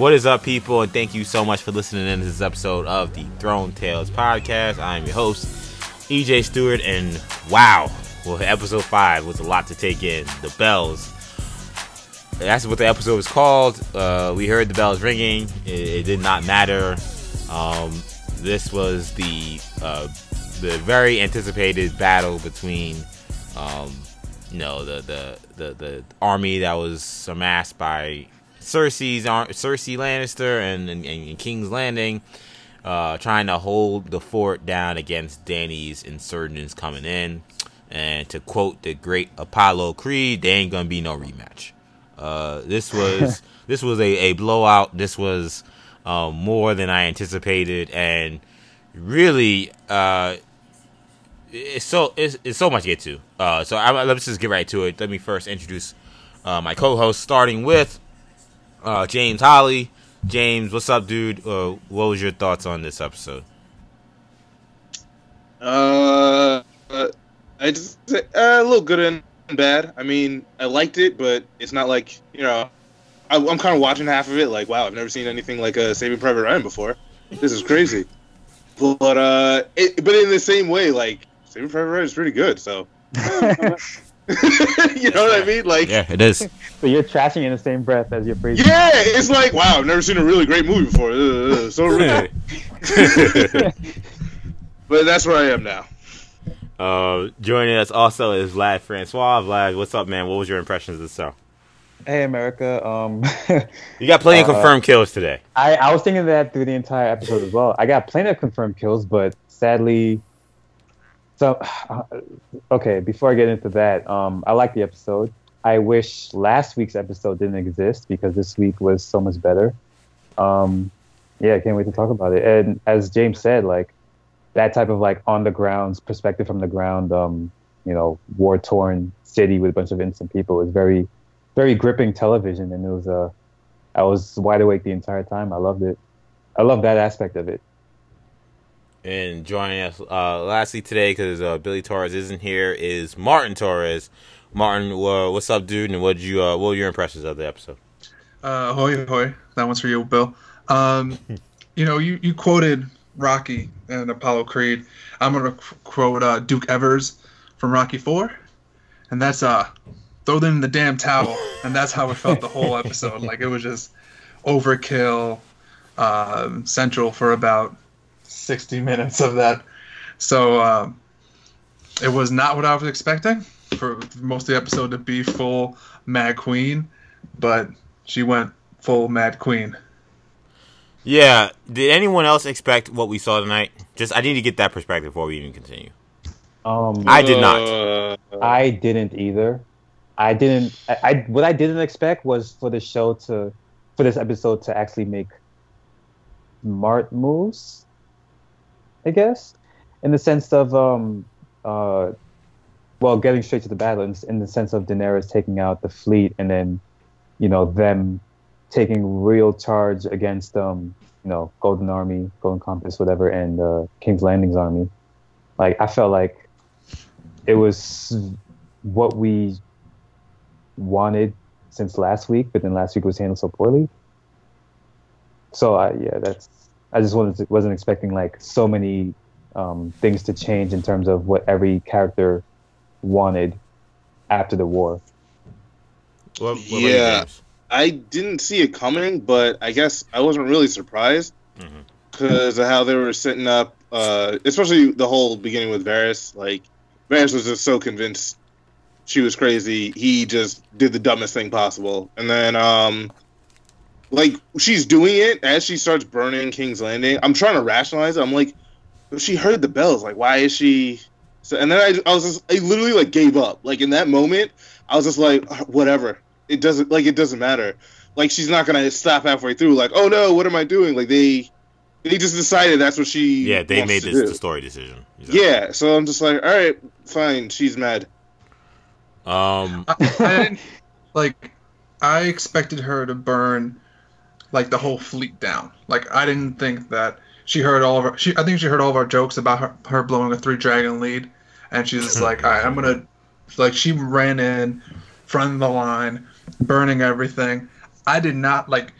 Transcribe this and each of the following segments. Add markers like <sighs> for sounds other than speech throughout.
What is up, people? And thank you so much for listening in to this episode of the Throne Tales podcast. I'm your host, EJ Stewart, and wow, well, episode five was a lot to take in. The bells. That's what the episode was called. Uh, we heard the bells ringing. It, it did not matter. Um, this was the uh, the very anticipated battle between, um, you know, the, the the the army that was amassed by Cersei's Cersei Lannister and, and, and King's Landing, uh, trying to hold the fort down against Dany's insurgents coming in. And to quote the great Apollo Creed, there ain't gonna be no rematch. Uh, this was <laughs> this was a, a blowout. This was um, more than I anticipated, and really, uh, it's so it's, it's so much to get to. Uh, so I, let's just get right to it. Let me first introduce uh, my co-host, starting with uh, James Holly. James, what's up, dude? Uh, what was your thoughts on this episode? Uh, I just uh, a little good and bad. I mean, I liked it, but it's not like you know. I, am kind of watching half of it, like, wow, I've never seen anything like a Saving Private Ryan before. This is crazy. but uh, it, but in the same way, like Saving Private Ryan is pretty good. So, <laughs> <laughs> you know what I mean? Like, yeah, it is. But you're trashing in the same breath as you're praising. Yeah, it's like, wow, I've never seen a really great movie before. Uh, so, really. <laughs> but that's where I am now. Uh, joining us also is Vlad Francois. Vlad, what's up, man? What was your impressions of the show? Hey, America. Um, <laughs> you got plenty uh, of confirmed kills today. I, I was thinking that through the entire episode as well. I got plenty of confirmed kills, but sadly, so uh, <sighs> okay. Before I get into that, um, I like the episode. I wish last week's episode didn't exist because this week was so much better. Um, yeah, I can't wait to talk about it. And as James said, like that type of like on the ground perspective from the ground, um, you know, war torn city with a bunch of innocent people was very, very gripping television, and it was uh, I was wide awake the entire time. I loved it. I love that aspect of it. And joining us uh, lastly today, because uh, Billy Torres isn't here, is Martin Torres. Martin, uh, what's up, dude? And what you? Uh, what were your impressions of the episode? Uh, hoy hoy, that one's for you, Bill. Um, <laughs> you know, you, you quoted Rocky and Apollo Creed. I'm gonna quote uh, Duke Evers from Rocky Four, and that's uh, throw them in the damn towel, and that's how it felt the whole episode. Like it was just overkill, um, central for about 60 minutes of that. So um, it was not what I was expecting for most of the episode to be full Mad Queen, but she went full Mad Queen. Yeah. Did anyone else expect what we saw tonight? Just I need to get that perspective before we even continue. Um, I did not. I didn't either. I didn't. I, I what I didn't expect was for the show to, for this episode to actually make smart moves. I guess, in the sense of um, uh, well, getting straight to the battle in, in the sense of Daenerys taking out the fleet and then, you know, them taking real charge against um you know Golden Army, Golden Compass, whatever, and uh, King's Landing's army. Like I felt like it was what we wanted since last week, but then last week was handled so poorly. So I yeah, that's I just wasn't wasn't expecting like so many um, things to change in terms of what every character wanted after the war. What, what yeah. I didn't see it coming, but I guess I wasn't really surprised because mm-hmm. of how they were setting up, uh, especially the whole beginning with Varys. Like, Varys was just so convinced she was crazy. He just did the dumbest thing possible, and then, um, like, she's doing it as she starts burning King's Landing. I'm trying to rationalize it. I'm like, she heard the bells. Like, why is she? So, and then I, I was just, I literally like gave up. Like in that moment, I was just like, whatever it doesn't like it doesn't matter. Like she's not gonna stop halfway through. Like, oh no, what am I doing? Like they they just decided that's what she. Yeah, they made this the story decision. Exactly. Yeah, so I'm just like, all right, fine. She's mad. Um, I, I didn't like. I expected her to burn like the whole fleet down. Like I didn't think that she heard all of our. She I think she heard all of our jokes about her, her blowing a three dragon lead, and she's just hmm. like, all right, I'm gonna. Like she ran in, front of the line, burning everything. I did not like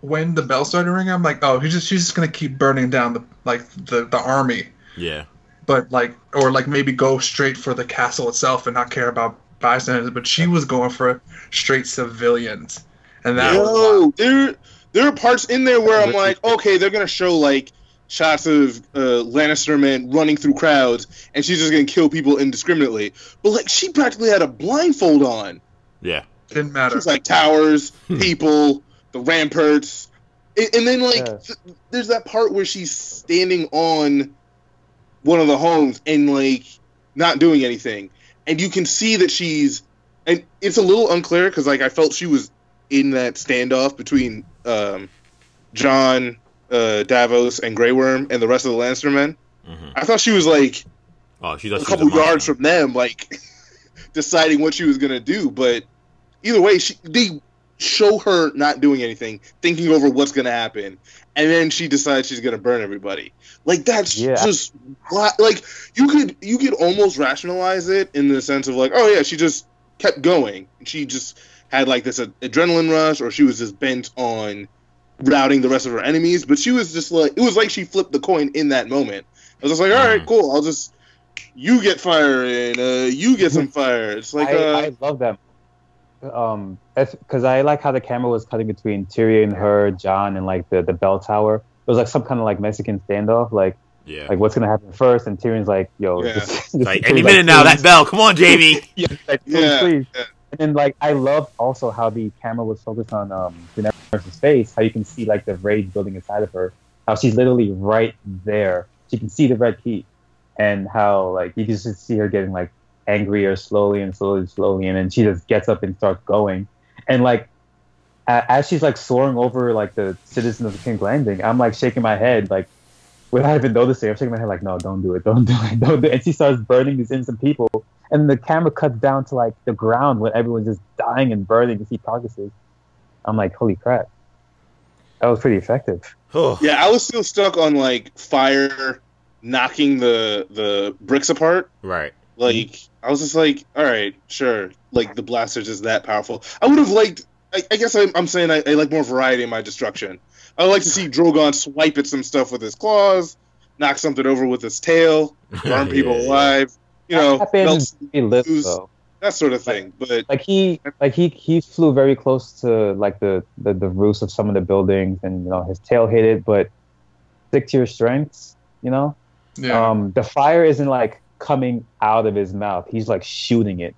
when the bell started ringing, I'm like, oh, he's just she's just gonna keep burning down the like the the army. Yeah. But like, or like maybe go straight for the castle itself and not care about bystanders. But she was going for straight civilians, and that. Yo, there there are parts in there where I'm like, okay, they're gonna show like shots of uh, Lannister men running through crowds, and she's just gonna kill people indiscriminately. But like, she practically had a blindfold on. Yeah, didn't matter. She's like towers, hmm. people, the ramparts, and, and then like, yeah. th- there's that part where she's standing on one of the homes and like not doing anything, and you can see that she's, and it's a little unclear because like I felt she was in that standoff between um, Jon uh, Davos and Grey Worm and the rest of the Lannister men. Mm-hmm. I thought she was like oh, she a couple yards from them, like <laughs> deciding what she was gonna do. But either way, she they show her not doing anything, thinking over what's gonna happen, and then she decides she's gonna burn everybody. Like that's yeah. just like you could you could almost rationalize it in the sense of like, oh yeah, she just kept going. She just had like this adrenaline rush, or she was just bent on routing the rest of her enemies. But she was just like, it was like she flipped the coin in that moment. I was just like, all right, mm. cool. I'll just you get fire and uh, you get some <laughs> fire. It's like I, uh, I love them. Um, because I like how the camera was cutting between Tyrion and her, Jon, and like the the bell tower. It was like some kind of like Mexican standoff. Like yeah. Like what's gonna happen first? And Tyrion's like, "Yo, yeah. this, <laughs> this like any minute like, now, that bell. Come on, Jaime. <laughs> yeah, like, yeah, please. Yeah. And like I love also how the camera was focused on um Daenerys' face, how you can see like the rage building inside of her, how she's literally right there. She can see the Red Keep, and how like you can just see her getting like angrier slowly and slowly, and slowly, and then she just gets up and starts going, and like as she's like soaring over like the citizens of the King's Landing, I'm like shaking my head like without even noticing. I'm shaking my head like, no, don't do it, don't do it, <laughs> don't do it. And she starts burning these innocent people and the camera cuts down to like the ground when everyone's just dying and burning to see carcasses. I'm like, holy crap, that was pretty effective. yeah, I was still stuck on like fire knocking the the bricks apart. Right. Like I was just like, all right, sure. Like the blaster's is that powerful. I would have liked. I, I guess I, am saying I, I, like more variety in my destruction. I would like to see Drogon swipe at some stuff with his claws, knock something over with his tail, <laughs> burn people yeah, alive you know, though. that sort of thing. Like, but like he, like he, he flew very close to like the, the the roofs of some of the buildings, and you know his tail hit it. But stick to your strengths, you know. Yeah. Um, the fire isn't like coming out of his mouth; he's like shooting it.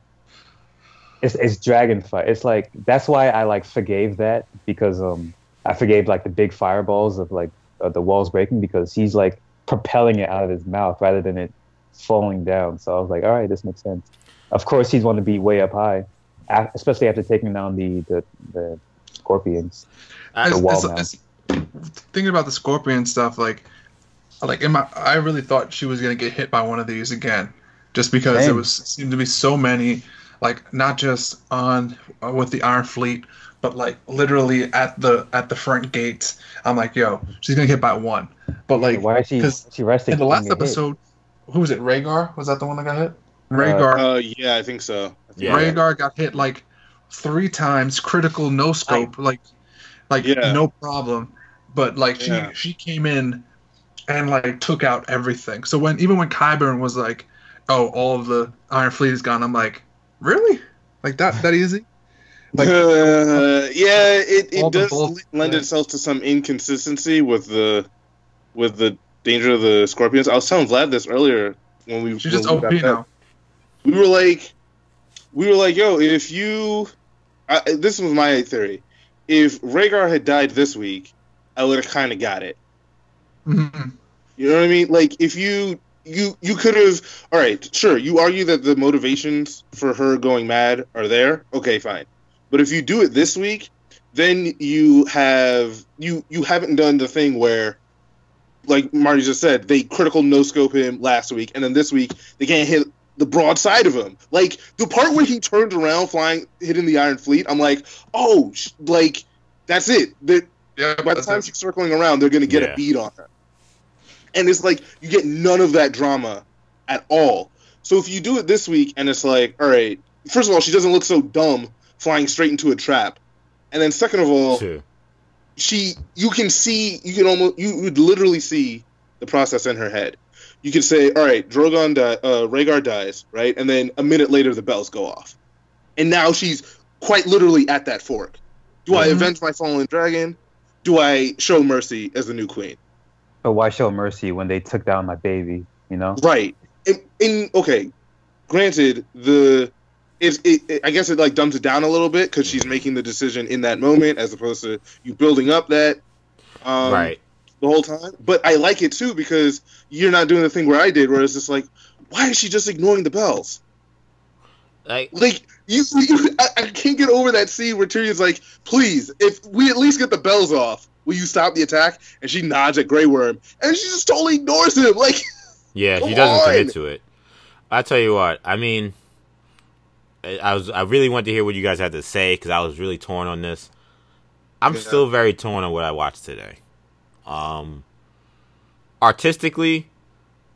It's it's dragon fire. It's like that's why I like forgave that because um I forgave like the big fireballs of like uh, the walls breaking because he's like propelling it out of his mouth rather than it falling down. So I was like, all right, this makes sense. Of course, he's going to be way up high, especially after taking down the the, the scorpions. As, the wall as, as, thinking about the scorpion stuff, like, like in my, I really thought she was going to get hit by one of these again, just because Same. there was seemed to be so many, like not just on uh, with the Iron Fleet, but like literally at the at the front gates. I'm like, yo, she's gonna get by one. But like, why is she? She resting in the last episode. Hit? Who was it? Rhaegar was that the one that got hit? Rhaegar. Uh, uh, yeah, I think so. I think yeah. Rhaegar got hit like three times, critical, no scope, I, like, like yeah. no problem. But like yeah. she she came in and like took out everything. So when even when Qyburn was like, "Oh, all of the Iron Fleet is gone," I'm like, "Really? Like that that easy?" Like, uh, <laughs> yeah, it, it does lend itself to some inconsistency with the with the Danger of the Scorpions. I was telling Vlad this earlier when we. She's just OP now. We were like, we were like, yo, if you, I, this was my theory. If Rhaegar had died this week, I would have kind of got it. Mm-hmm. You know what I mean? Like if you you you could have all right, sure. You argue that the motivations for her going mad are there. Okay, fine. But if you do it this week, then you have you you haven't done the thing where like Marty just said, they critical no scope him last week, and then this week they can't hit the broad side of him. Like the part where he turned around, flying, hitting the Iron Fleet. I'm like, oh, like that's it. That yeah, by the time it. she's circling around, they're gonna get yeah. a beat on her. And it's like you get none of that drama at all. So if you do it this week, and it's like, all right, first of all, she doesn't look so dumb flying straight into a trap, and then second of all, she you can see you can almost you would literally see the process in her head. You could say, all right, Drogon di- uh, Rhaegar dies, right, and then a minute later the bells go off, and now she's quite literally at that fork. Do mm-hmm. I avenge my fallen dragon? Do I show mercy as the new queen? But why show mercy when they took down my baby? You know, right? And, and okay, granted, the it, it, I guess it like dumbs it down a little bit because she's making the decision in that moment as opposed to you building up that um, right the whole time. But I like it too because you're not doing the thing where I did, where it's just like, why is she just ignoring the bells? Like, like you, <laughs> you I, I, can't get over that scene where Tyrion's like, please, if we at least get the bells off, will you stop the attack? And she nods at Grey Worm, and she just totally ignores him. Like, <laughs> yeah, she doesn't on. commit to it. I tell you what, I mean, I was I really want to hear what you guys had to say because I was really torn on this. I'm yeah. still very torn on what I watched today. Um, artistically,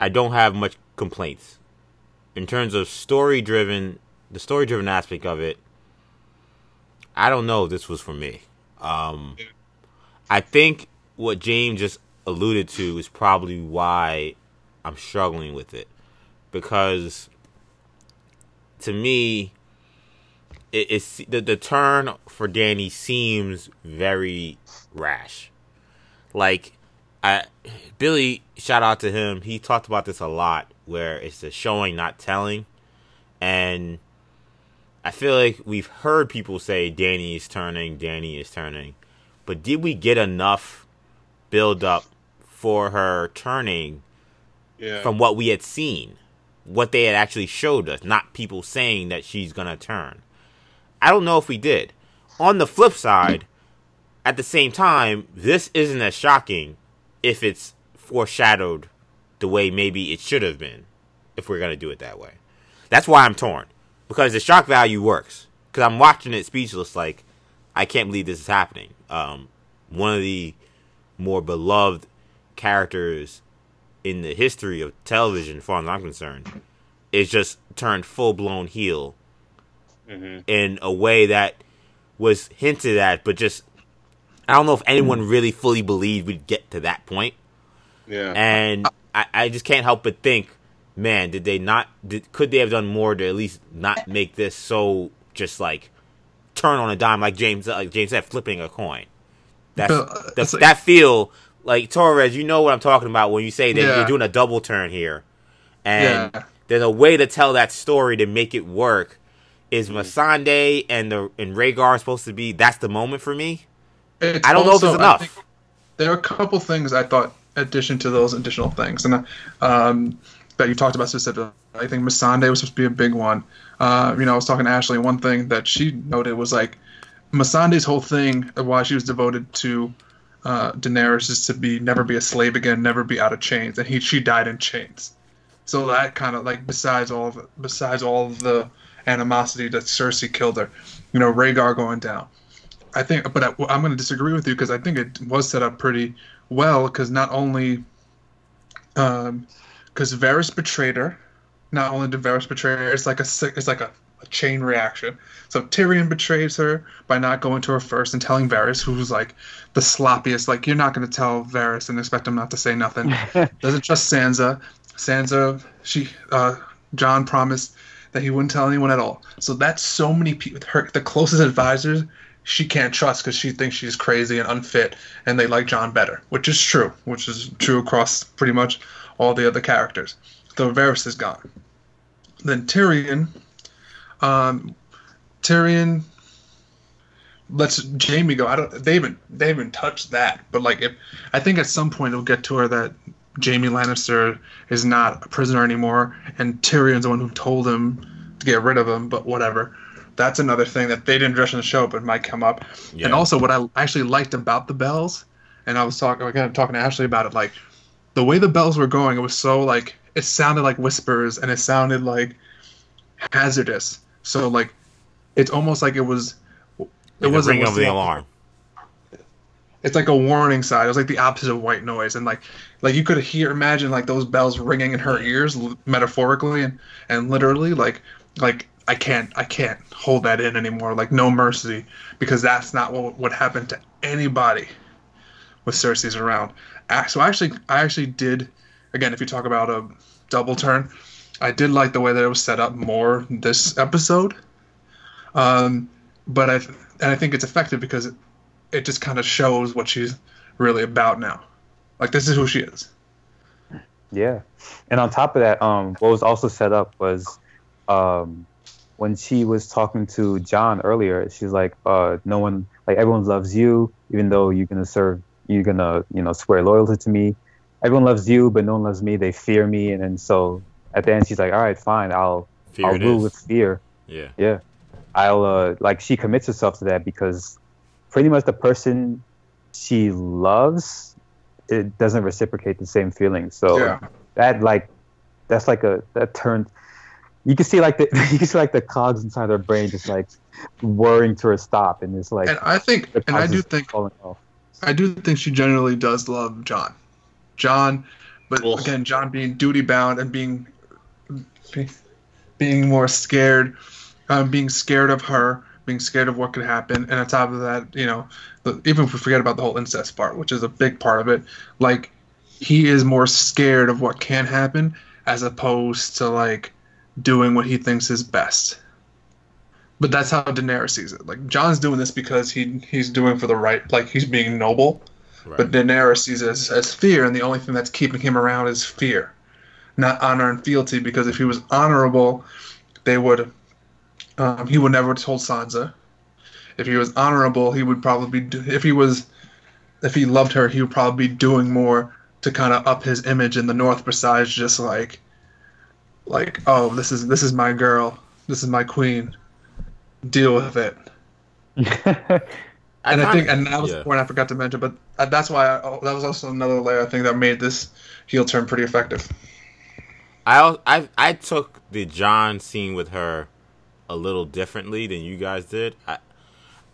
I don't have much complaints. In terms of story driven, the story driven aspect of it, I don't know if this was for me. Um, I think what James just alluded to is probably why I'm struggling with it because to me, it, it's the the turn for Dany seems very rash. Like, I Billy, shout out to him. He talked about this a lot, where it's the showing, not telling, and I feel like we've heard people say Dany is turning, Dany is turning, but did we get enough build up for her turning yeah. from what we had seen? What they had actually showed us, not people saying that she's gonna turn. I don't know if we did. On the flip side, at the same time, this isn't as shocking if it's foreshadowed the way maybe it should have been, if we're gonna do it that way. That's why I'm torn because the shock value works. Because I'm watching it speechless, like I can't believe this is happening. Um, one of the more beloved characters in the history of television, as far as I'm concerned, is just turned full blown heel mm-hmm. in a way that was hinted at, but just I don't know if anyone mm. really fully believed we'd get to that point. Yeah, and I, I just can't help but think, man, did they not? Did, could they have done more to at least not make this so just like turn on a dime, like James, like James said, flipping a coin. That's, that's like, that feel like Torres, you know what I'm talking about when you say that yeah. you're doing a double turn here, and yeah. there's a way to tell that story to make it work. Is mm-hmm. And the and Rhaegar supposed to be? That's the moment for me. It's I don't also, know if it's enough. There are a couple things I thought, addition to those additional things, and um, that you talked about specifically. I think Missandei was supposed to be a big one. Uh, you know, I was talking to Ashley. One thing that she noted was like Missandei's whole thing, of why she was devoted to uh, Daenerys is to be never be a slave again, never be out of chains, and he she died in chains. So that kind of like besides all of besides all of the animosity that Cersei killed her, you know, Rhaegar going down. I think, but I, am going to disagree with you because I think it was set up pretty well because not only, um, because Varys betrayed her, not only did Varys betray her, it's like a it's like a, a chain reaction. So Tyrion betrays her by not going to her first and telling Varys, who's like the sloppiest. Like you're not going to tell Varys and expect him not to say nothing. <laughs> Doesn't trust Sansa. Sansa, she, uh, Jon promised that he wouldn't tell anyone at all. So that's so many people. Her the closest advisors she can't trust because she thinks she's crazy and unfit, and they like Jon better, which is true, which is true across pretty much all the other characters. So Varys is gone. Then Tyrion, um, Tyrion lets Jaime go. I don't. They haven't. They haven't touched that. But like, if I think at some point it'll get to her that Jaime Lannister is not a prisoner anymore, and Tyrion's the one who told him to get rid of him. But whatever. That's another thing that they didn't address in the show, but might come up. Yeah. And also, what I actually liked about the bells, and I was talking, kind of talking to Ashley about it, like the way the bells were going, it was so like it sounded like whispers, and it sounded like hazardous. So like, it's almost like it was it was ring of the alarm. It's like a warning sign. It was like the opposite of white noise, and like like you could hear, imagine like those bells ringing in her ears, metaphorically and and literally. Like like I can't I can't hold that in anymore. Like no mercy, because that's not what would happen to anybody with Cersei's around. So I actually, I actually did. Again, if you talk about a double turn, I did like the way that it was set up more this episode. Um, but I and I think it's effective because it, it just kind of shows what she's really about now. Like this is who she is. Yeah, and on top of that, um, what was also set up was, um, when she was talking to Jon earlier, she's like, uh, no one, like everyone loves you, even though you're gonna serve, you're gonna, you know, swear loyalty to me. Everyone loves you, but no one loves me. They fear me, and then so at the end, she's like, all right, fine, I'll, fear I'll rule is. with fear. Yeah, yeah. I'll uh, like she commits herself to that because pretty much the person she loves it doesn't reciprocate the same feelings. So yeah. that like that's like a that turned you can see like the <laughs> you can see like the cogs inside her brain just like whirring to a stop and it's like and I think and I do think I do think she generally does love jon jon but Ugh. again jon being duty bound and being being more scared um, being scared of her, being scared of what could happen, and on top of that, you know, the, even if we forget about the whole incest part, which is a big part of it, like he is more scared of what can happen as opposed to like doing what he thinks is best. But that's how Daenerys sees it. Like Jon's doing this because he he's doing for the right, like he's being noble. Right. But Daenerys sees it as, as fear, and the only thing that's keeping him around is fear, not honor and fealty. Because if he was honorable, they would um, he would never have told Sansa. If he was honorable, he would probably be. If he was, if he loved her, he would probably be doing more to kind of up his image in the North. Besides just like, like, oh, this is this is my girl, this is my queen. Deal with it. <laughs> and I, think, and that was yeah. the point I forgot to mention, but that's why I, oh, that was also another layer I think that made this heel turn pretty effective. I I I took the Jon scene with her a little differently than you guys did. I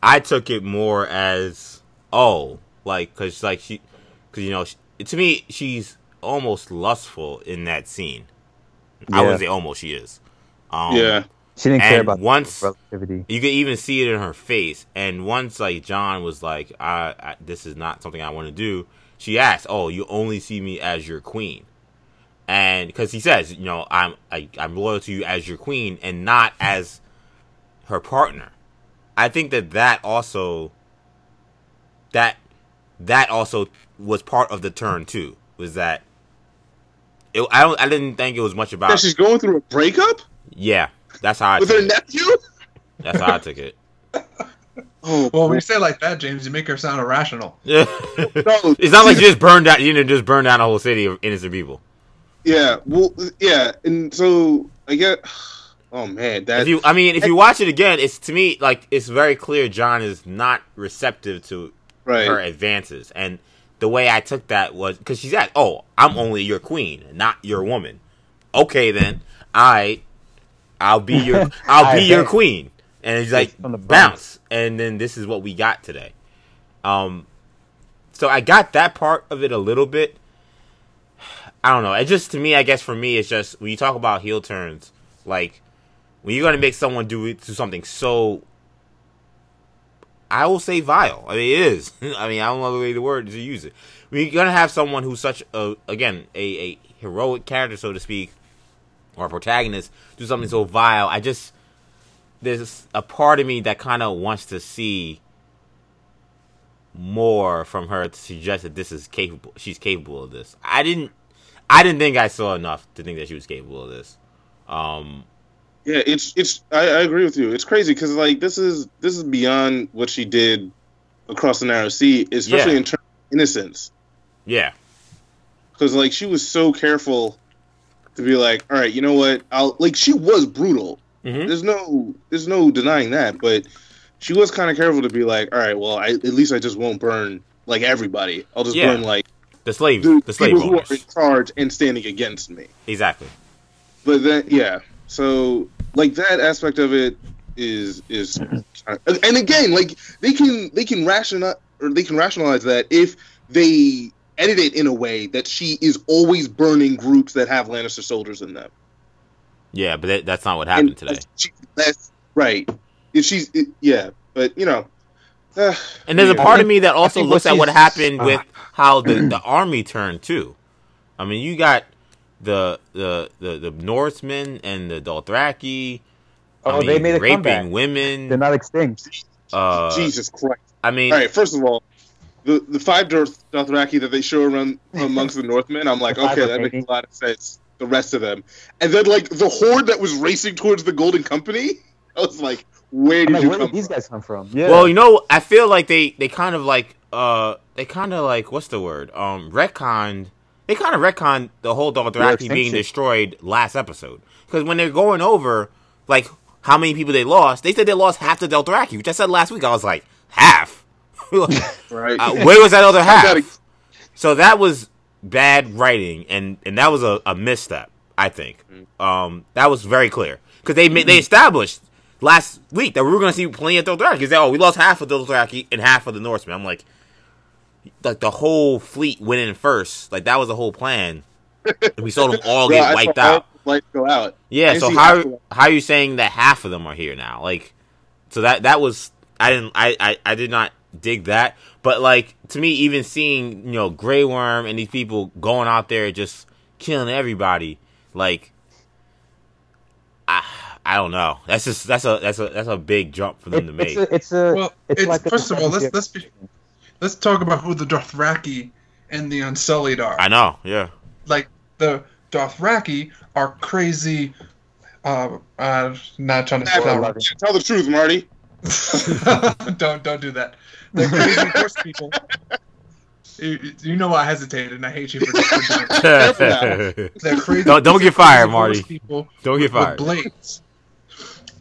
I took it more as oh, like cuz like she cuz you know, she, to me she's almost lustful in that scene. Yeah. I would say almost she is. Um, yeah. She didn't care about once relativity. You could even see it in her face. And once like Jon was like, I, I "This is not something I want to do," she asked, "Oh, you only see me as your queen?" And because he says, you know, I'm I, I'm loyal to you as your queen and not as her partner. I think that that also that that also was part of the turn too. Was that it, I don't I didn't think it was much about. That she's going through a breakup. Yeah, that's how I with her it. nephew. That's how I took it. <laughs> Oh, well, when you say it like that, James, you make her sound irrational. Yeah, <laughs> no, it's not like you just burned out. You didn't just burn down a whole city of innocent people. Yeah, well, yeah, and so I get. <sighs> Oh man, that. If you, I mean, if you watch it again, it's to me like it's very clear Jon is not receptive to right. her advances, and the way I took that was because she's at, oh, I'm only your queen, not your woman. Okay, then I, I'll be your, <laughs> I'll be your queen, and he's like bounce, and then this is what we got today. Um, so I got that part of it a little bit. I don't know. It just to me, I guess for me, it's just when you talk about heel turns, like when you're gonna make someone do do something so I will say vile. I mean, it is. <laughs> I mean, I don't know the way the word to use it. When you're gonna have someone who's such a again a, a heroic character, so to speak, or a protagonist do something so vile. I just there's a part of me that kind of wants to see more from her to suggest that this is capable. She's capable of this. I didn't. I didn't think I saw enough to think that she was capable of this. Um, yeah, it's it's. I, I agree with you. It's crazy because like this is this is beyond what she did across the narrow sea, especially yeah. in terms of innocence. Yeah, because like she was so careful to be like, all right, you know what? I'll like she was brutal. Mm-hmm. There's no there's no denying that, but she was kind of careful to be like, all right, well, I, at least I just won't burn like everybody. I'll just yeah. burn like the slaves, the, the slave people owners. who are in charge and standing against me. Exactly. But then, yeah. So like that aspect of it is is and again like they can they can rationalize or they can rationalize that if they edit it in a way that she is always burning groups that have Lannister soldiers in them. Yeah, but that, that's not what happened and today. She, that's right. If she's it, yeah, but you know, and there's a part of me that also looks at what happened uh, with how the, the army turned too. I mean, you got the the the, the Northmen and the Dothraki. Oh, I mean, they made a raping comeback. women. They're not extinct. Uh, Jesus Christ! I mean, all right. First of all, the the five Dothraki that they show around amongst the Northmen, I'm like, okay, that makes a lot of sense. The rest of them, and then like the horde that was racing towards the Golden Company, I was like, where did like, you where did these from? guys come from? Yeah. Well, you know, I feel like they they kind of like uh they kind of like what's the word um retconned they kind of retconned the whole Dothraki being destroyed last episode because when they're going over like how many people they lost, they said they lost half the Dothraki, which I said last week. I was like half. <laughs> right. Uh, where was that other half? So that was bad writing, and and that was a, a misstep. I think mm. um, that was very clear because they they mm. established last week that we were going to see plenty of Dothraki. Because oh, we lost half of the Dothraki and half of the Norsemen. I'm like, like the whole fleet went in first. Like that was the whole plan. And we saw them <laughs> all get wiped out. Lights go out. Yeah. So how how are you saying that half of them are here now? Like, so that that was I didn't I I, I did not dig that. But like to me, even seeing you know Grey Worm and these people going out there just killing everybody, like I I don't know. That's just that's a that's a that's a big jump for them to make. It's a, it's a well. It's, it's like first of all, let's let's be, let's talk about who the Dothraki and the Unsullied are. I know. Yeah. Like the Dothraki are crazy. Uh, uh not trying to say that. tell the truth, Marty. <laughs> don't don't do that. They're crazy horse people. You, you, know I hesitated, and I hate you for, <laughs> that. <laughs> They're crazy. Don't, don't get fired, Marty. People don't get fired. With blades.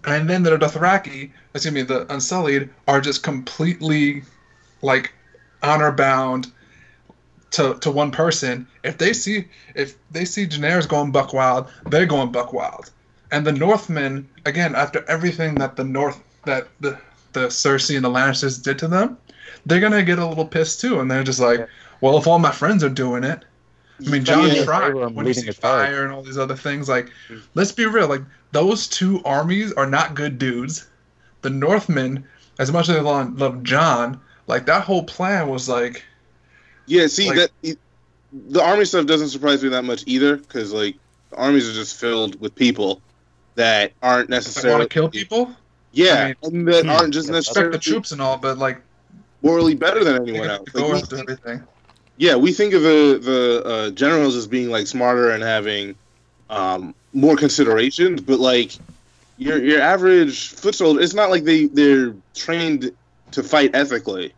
And then the Dothraki, excuse me, the Unsullied, are just completely like honor bound to to one person. If they see if they see Daenerys going buck wild, they're going buck wild. And the Northmen, again, after everything that the North that the the Cersei and the Lannisters did to them, they're gonna get a little pissed too, and they're just like, well, if all my friends are doing it, I mean, Jon yeah, tried when you see fire and all these other things. Like, let's be real. Like, those two armies are not good dudes. The Northmen, as much as they love, Jon, like that whole plan was like. Yeah, see like, that the army stuff doesn't surprise me that much either, because like the armies are just filled with people that aren't necessarily want to kill people. Yeah, I mean, and that hmm. aren't just necessarily the troops and all, but like morally better than anyone else. Like, we, everything. Yeah, we think of the the uh, generals as being like smarter and having um, more considerations, but like your your average foot soldier, it's not like they they're trained to fight ethically.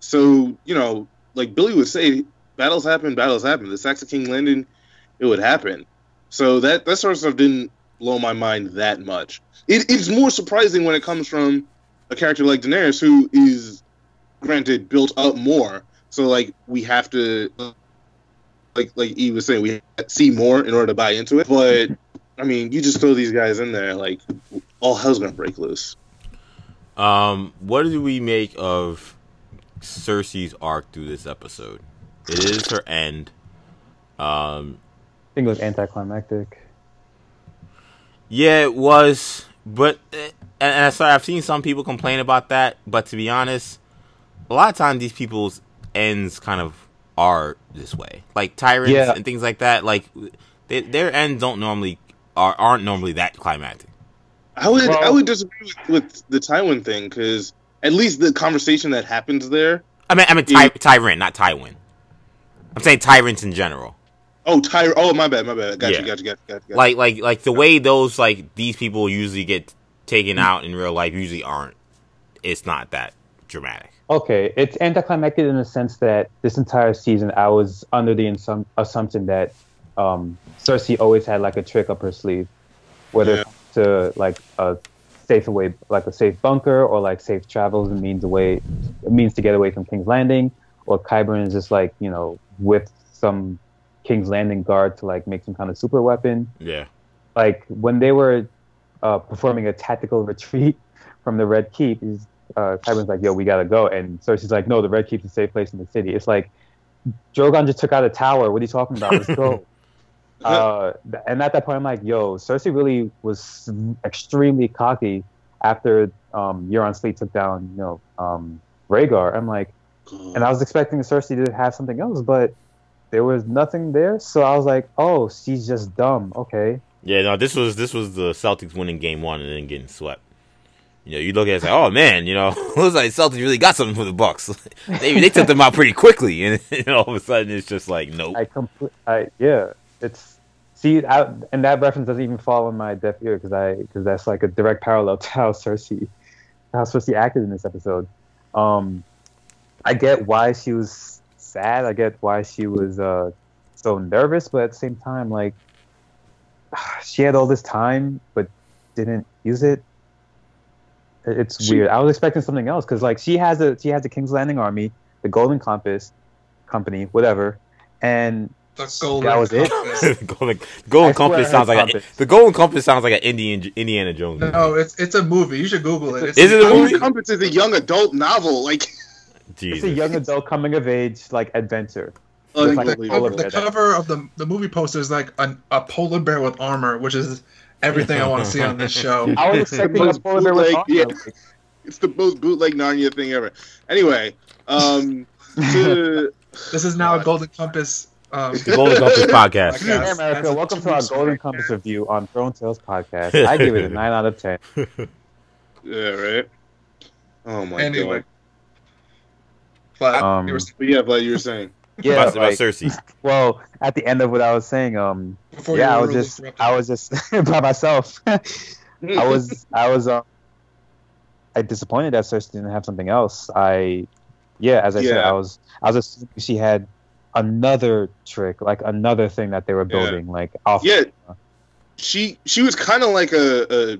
So you know, like Billy would say, battles happen, battles happen. The Saxon King Landing, it would happen. So that that sort of stuff didn't blow my mind that much. It, it's more surprising when it comes from a character like Daenerys, who is granted built up more. So like we have to, like like he was saying, we see more in order to buy into it. But I mean, you just throw these guys in there, like all hell's gonna break loose. Um, what do we make of Cersei's arc through this episode? It is her end. Um, I think it was anticlimactic. Yeah, it was, but and, and sorry, I've seen some people complain about that. But to be honest, a lot of times these people's ends kind of are this way, like tyrants yeah. and things like that. Like they, their ends don't normally are aren't normally that climactic. I would well, I would disagree with, with the Tywin thing because at least the conversation that happens there. I mean, I mean Ty, Tyrant, not Tywin. I'm saying tyrants in general. Oh, Tyr. Oh, my bad, my bad. Got yeah. you, got you, got you, got you. Like, like, like the way those like these people usually get taken out in real life usually aren't. It's not that dramatic. Okay, it's anticlimactic in the sense that this entire season I was under the insum- assumption that um, Cersei always had like a trick up her sleeve, whether yeah. to like a safe away, like a safe bunker, or like safe travels and means away, means to get away from King's Landing, or Qyburn is just like you know with some King's Landing guard to like make some kind of super weapon. Yeah, like when they were uh, performing a tactical <laughs> retreat from the Red Keep, is uh, like, "Yo, we gotta go," and Cersei's like, "No, the Red Keep's a safe place in the city." It's like Drogon just took out a tower. What are you talking about? Let's go. <laughs> uh, <laughs> and at that point, I'm like, "Yo, Cersei really was extremely cocky after um, Euron Sleet took down, you know, um, Rhaegar. I'm like, and I was expecting Cersei to have something else, but there was nothing there. So I was like, oh, she's just dumb. Okay. Yeah, no, this was this was the Celtics winning game one and then getting swept. You know, you look at it and say, "Oh man, you know, <laughs> it was like Celtics really got something for the Bucks. <laughs> they they took them out pretty quickly, and, and all of a sudden it's just like, nope. I complete. I yeah, it's see, I, and that reference doesn't even fall on my deaf ear because I because that's like a direct parallel to how Cersei, how Cersei acted in this episode. Um, I get why she was sad. I get why she was uh so nervous, but at the same time, like <sighs> she had all this time but didn't use it it's she, weird. I was expecting something else because like she has a she has a King's Landing army, the Golden Compass company, whatever, and the golden that was compass. it. <laughs> golden, golden compass sounds like compass. A, the Golden Compass sounds like an Indian Indiana Jones. Movie. No, it's it's a movie. You should Google it. It's is it a movie? Compass is a young adult novel. Like, Jesus. it's a young adult coming of age like adventure. Uh, like the, cover, the cover of the the movie poster is like an, a polar bear with armor, which is everything I want to see on this show. <laughs> I was expecting a polar bear with Yeah. It's the most bootleg Narnia thing ever. Anyway, um, to... <laughs> this is now a Golden Compass. Um, the Golden Compass podcast. Hey, America, welcome to our Golden Compass review on Throne Tales podcast. I give it a nine out of ten. <laughs> Yeah, right. Oh my anyway. god. But, um, but yeah, but you were saying. <laughs> Yeah, about, like, about Cersei. Well, at the end of what I was saying, um, Before yeah, I was just, I was just by myself. <laughs> I was, I was, um, I disappointed that Cersei didn't have something else. I, yeah, as I yeah. said, I was, I was assuming she had another trick, like another thing that they were building, yeah. like off. Yeah, she she was kind of like a, a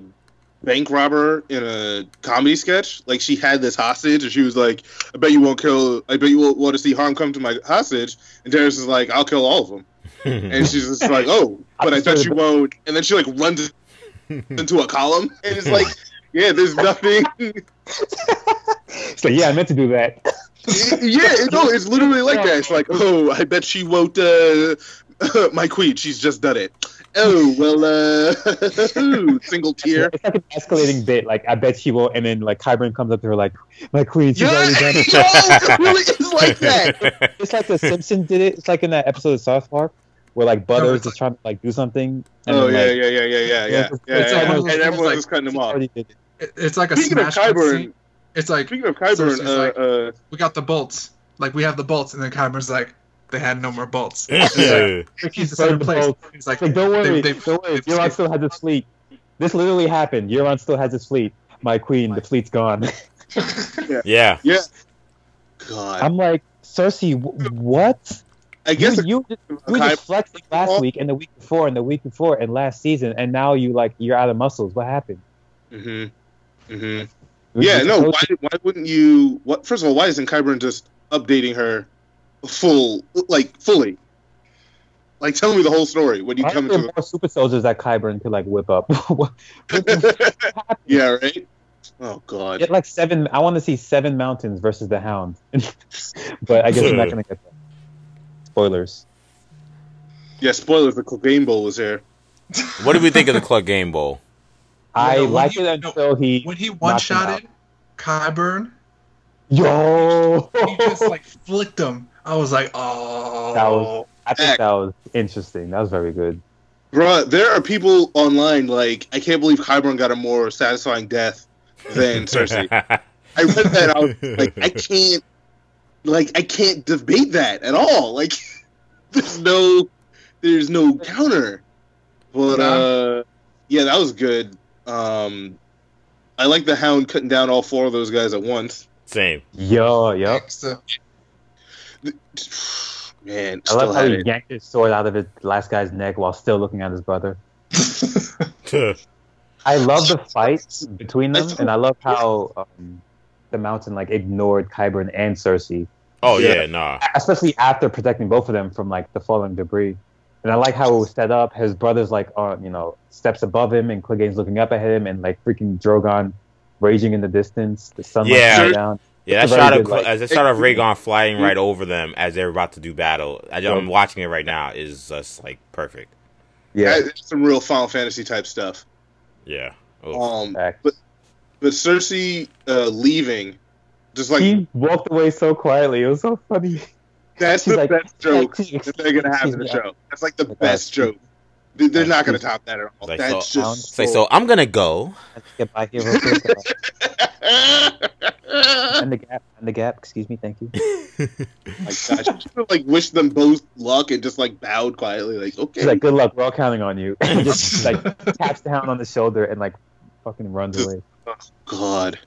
bank robber in a comedy sketch. Like she had this hostage, and she was like, "I bet you won't kill. I bet you won't want to see harm come to my hostage." And Daenerys is like, "I'll kill all of them." <laughs> and she's just like, "Oh, but I bet you won't." And then she like runs <laughs> into a column, and it's like, "Yeah, there's nothing." <laughs> so yeah, I meant to do that. yeah, no, it's literally like that. It's like, "Oh, I bet she won't." Uh, <laughs> my queen, she's just done it oh well uh <laughs> single tier it's like an escalating bit like i bet she will and then like Qyburn comes up to her like my queen she's yeah, already done it no, it really is like that it's like the simpsons did it it's like in that episode of south park where like butters no, is trying to like do something oh yeah, like, yeah yeah yeah yeah yeah yeah, yeah, yeah. and everyone's like, just cutting them off it's like a speaking smash of Qyburn, it's like speaking of Qyburn uh, like, uh, we got the bolts like we have the bolts and then Qyburn's like they had no more bolts. <laughs> like, he's the same place. He's like, like, don't worry, they, don't worry. Euron still has his fleet. This literally happened. Euron still has his fleet. My queen, the fleet's gone. <laughs> yeah. <laughs> yeah. Yeah. God. I'm like, Cersei, what? I guess you, you, you were just flexing last week and the week before and the week before and last season, and now you like you're out of muscles. What happened? Mm-hmm. Mm-hmm. Yeah, no. Why, why wouldn't you? What? First of all, why isn't Qyburn just updating her full, like fully. Like, tell me the whole story when you come into more the... super soldiers that Qyburn could like whip up. <laughs> <laughs> yeah, right. Oh God! Get like seven. I want to see seven mountains versus the Hound, <laughs> but I guess we're not gonna get that. Spoilers. Yeah, spoilers. The Cleganebowl was here. What did we think of the Cleganebowl? I no, liked it until no, he when he one shotted Qyburn. Yo, he just like flicked him I was like, oh. That was, I think that was interesting. That was very good. Bruh, there are people online like, I can't believe Qyburn got a more satisfying death than <laughs> Cersei. I read that. I was like, I can't, like, I can't debate that at all. Like, <laughs> there's no, there's no counter. But uh, yeah, that was good. Um, I like the Hound cutting down all four of those guys at once. Same. Yo, yep. <sighs> Man, I love how he it. yanked his sword out of his last guy's neck while still looking at his brother. <laughs> I love the fight between them, and I love how um, the mountain like ignored Qyburn and Cersei. Oh yeah, yeah, nah. Especially after protecting both of them from like the falling debris. And I like how it was set up. His brother's like on, you know, steps above him, and Clegane's looking up at him, and like freaking Drogon raging in the distance. The sun yeah. down. Yeah, that shot of like, as a shot of Rhaegar flying right over them as they're about to do battle. I, am watching it right now. Is just like perfect. Yeah, it's some real Final Fantasy type stuff. Yeah. Um, but but Cersei uh, leaving Just like he walked away so quietly. It was so funny. That's She's the like, best joke that they're gonna have in the show. That's like the best joke. They're not gonna top that at all. Like, That's so, just so, so. I'm gonna go. Get by here real quick. <laughs> and the gap, and the gap. Excuse me, thank you. <laughs> my gosh, just like wish them both luck and just like bowed quietly, like okay. He's like, good luck. We're all counting on you. <laughs> And just like taps the hound on the shoulder and like fucking runs away. Oh God.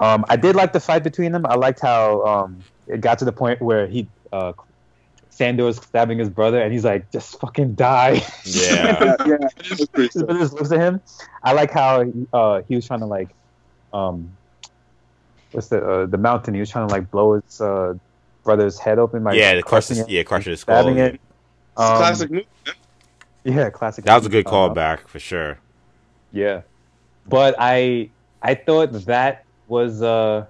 Um, I did like the fight between them. I liked how um, it got to the point where he uh, Sandor's stabbing his brother, and he's like, "Just fucking die." Yeah, <laughs> yeah. His brother just looks at him. I like how he, uh, he was trying to like, um, what's the uh, the mountain? He was trying to like blow his uh, brother's head open by yeah, crushing it, yeah, crushing his skull. Stabbing it. Um, classic move. Yeah, classic. That was a good callback for sure. Yeah, but I I thought that was uh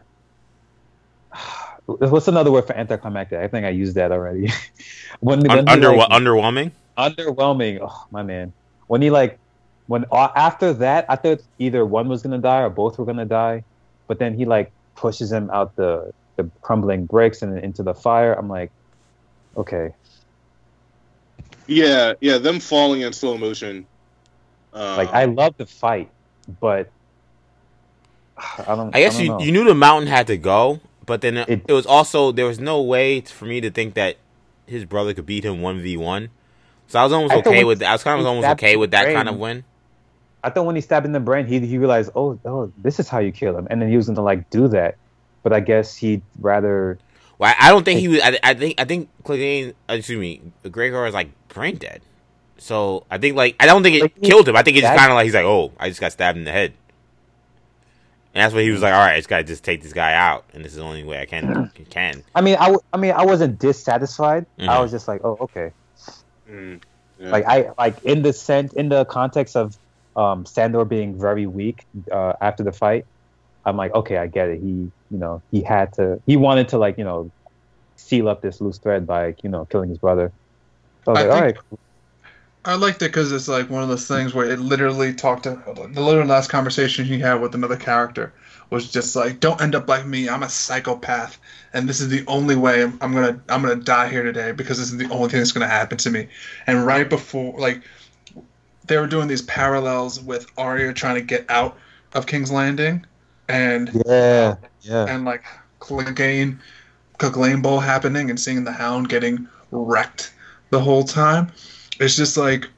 what's another word for anticlimactic? I think I used that already. <laughs> when, Un- under like, underwhelming. Underwhelming. Oh my man. When he like when uh, after that, I thought either one was gonna die or both were gonna die, but then he like pushes him out the the crumbling bricks and into the fire. I'm like, okay. Yeah, yeah, them falling in slow motion. Um, like I love the fight, but <sighs> I don't. I guess I don't you know. you knew the mountain had to go, but then it, it, was also there was no way for me to think that his brother could beat him one v one. So I was almost I okay with I was kind of almost okay with that brain, kind of win. I thought when he stabbed in the brain, he he realized, oh, oh, this is how you kill him, and then he was gonna like do that, but I guess he'd rather. Well, I don't think he was. I, I think I think Clegane, uh, excuse me, Gregor is like brain dead. So I think like I don't think it like, killed him. I think it's kind of like he's like, oh, I just got stabbed in the head. And that's when he was like, "All right, I just gotta just take this guy out, and this is the only way I can can." I mean, I, w- I mean, I wasn't dissatisfied. Mm-hmm. I was just like, "Oh, okay." Mm, yeah. Like I like in the sense in the context of um, Sandor being very weak uh, after the fight. I'm like, okay, I get it. He, you know, he had to, he wanted to like, you know, seal up this loose thread by, you know, killing his brother. So I was I like, all right. I liked it because it's like one of those things where it literally talked to the literal last conversation he had with another character was just like, "Don't end up like me. I'm a psychopath, and this is the only way I'm, I'm gonna I'm gonna die here today because this is the only thing that's gonna happen to me." And right before, like, they were doing these parallels with Arya trying to get out of King's Landing, and yeah, yeah, and like Clegane, Cleganebowl happening, and seeing the Hound getting wrecked the whole time it's just like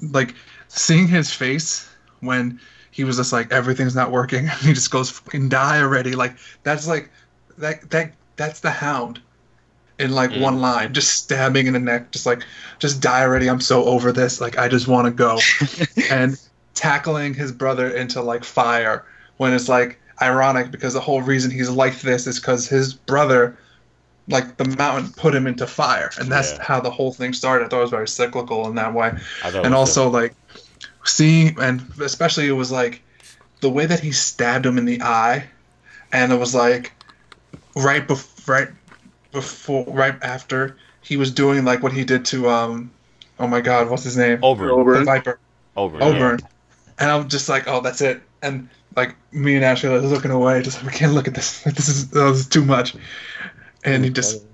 like seeing his face when he was just like everything's not working <laughs> he just goes fucking die already like that's like that that that's the hound in like mm. one line just stabbing in the neck just like just die already i'm so over this like i just want to go <laughs> and tackling his brother into like fire when it's like ironic because the whole reason he's like this is because his brother like the mountain put him into fire, and that's yeah. how the whole thing started. I thought it was very cyclical in that way, and also like seeing, and especially it was like the way that he stabbed him in the eye, and it was like right before, right before, right after he was doing like what he did to um, oh my god, what's his name? Oberyn. Oberyn. The Viper. Oberyn. Oberyn. Yeah. And I'm just like, oh, that's it. And like me and Ashley was looking away, just like we can't look at this. <laughs> This is this is too much and he just.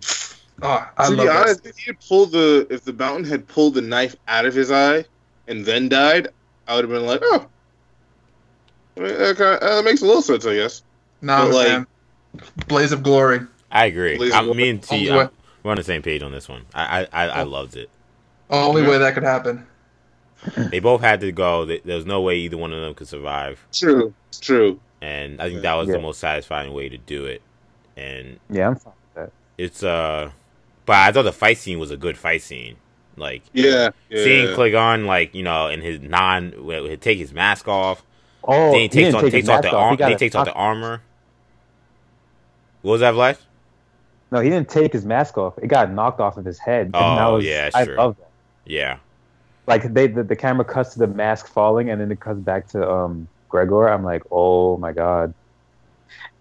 Oh, I to be honest, if he had pulled the if the mountain had pulled the knife out of his eye and then died, I would have been like, oh, I mean, that, kind of, that makes a little sense, I guess. No, like, man. Blaze of Glory. I agree. I'm, me and T, we're on the same page on this one. I I, I, I oh. loved it. Only way that could happen. They both had to go. There was no way either one of them could survive. True, true. And I think that was yeah. the most satisfying way to do it. And yeah, I'm fine it's uh, but I thought the fight scene was a good fight scene. Like yeah, yeah seeing yeah. Clegane like you know in his non, he take his mask off. Oh, then he takes on, takes off the armor. He, he takes off the armor. What was that, Vlad? No, he didn't take his mask off. It got knocked off of his head. Oh, was, yeah, I true. love that. Yeah. Like they, the, the camera cuts to the mask falling, and then it cuts back to um Gregor. I'm like, oh my god.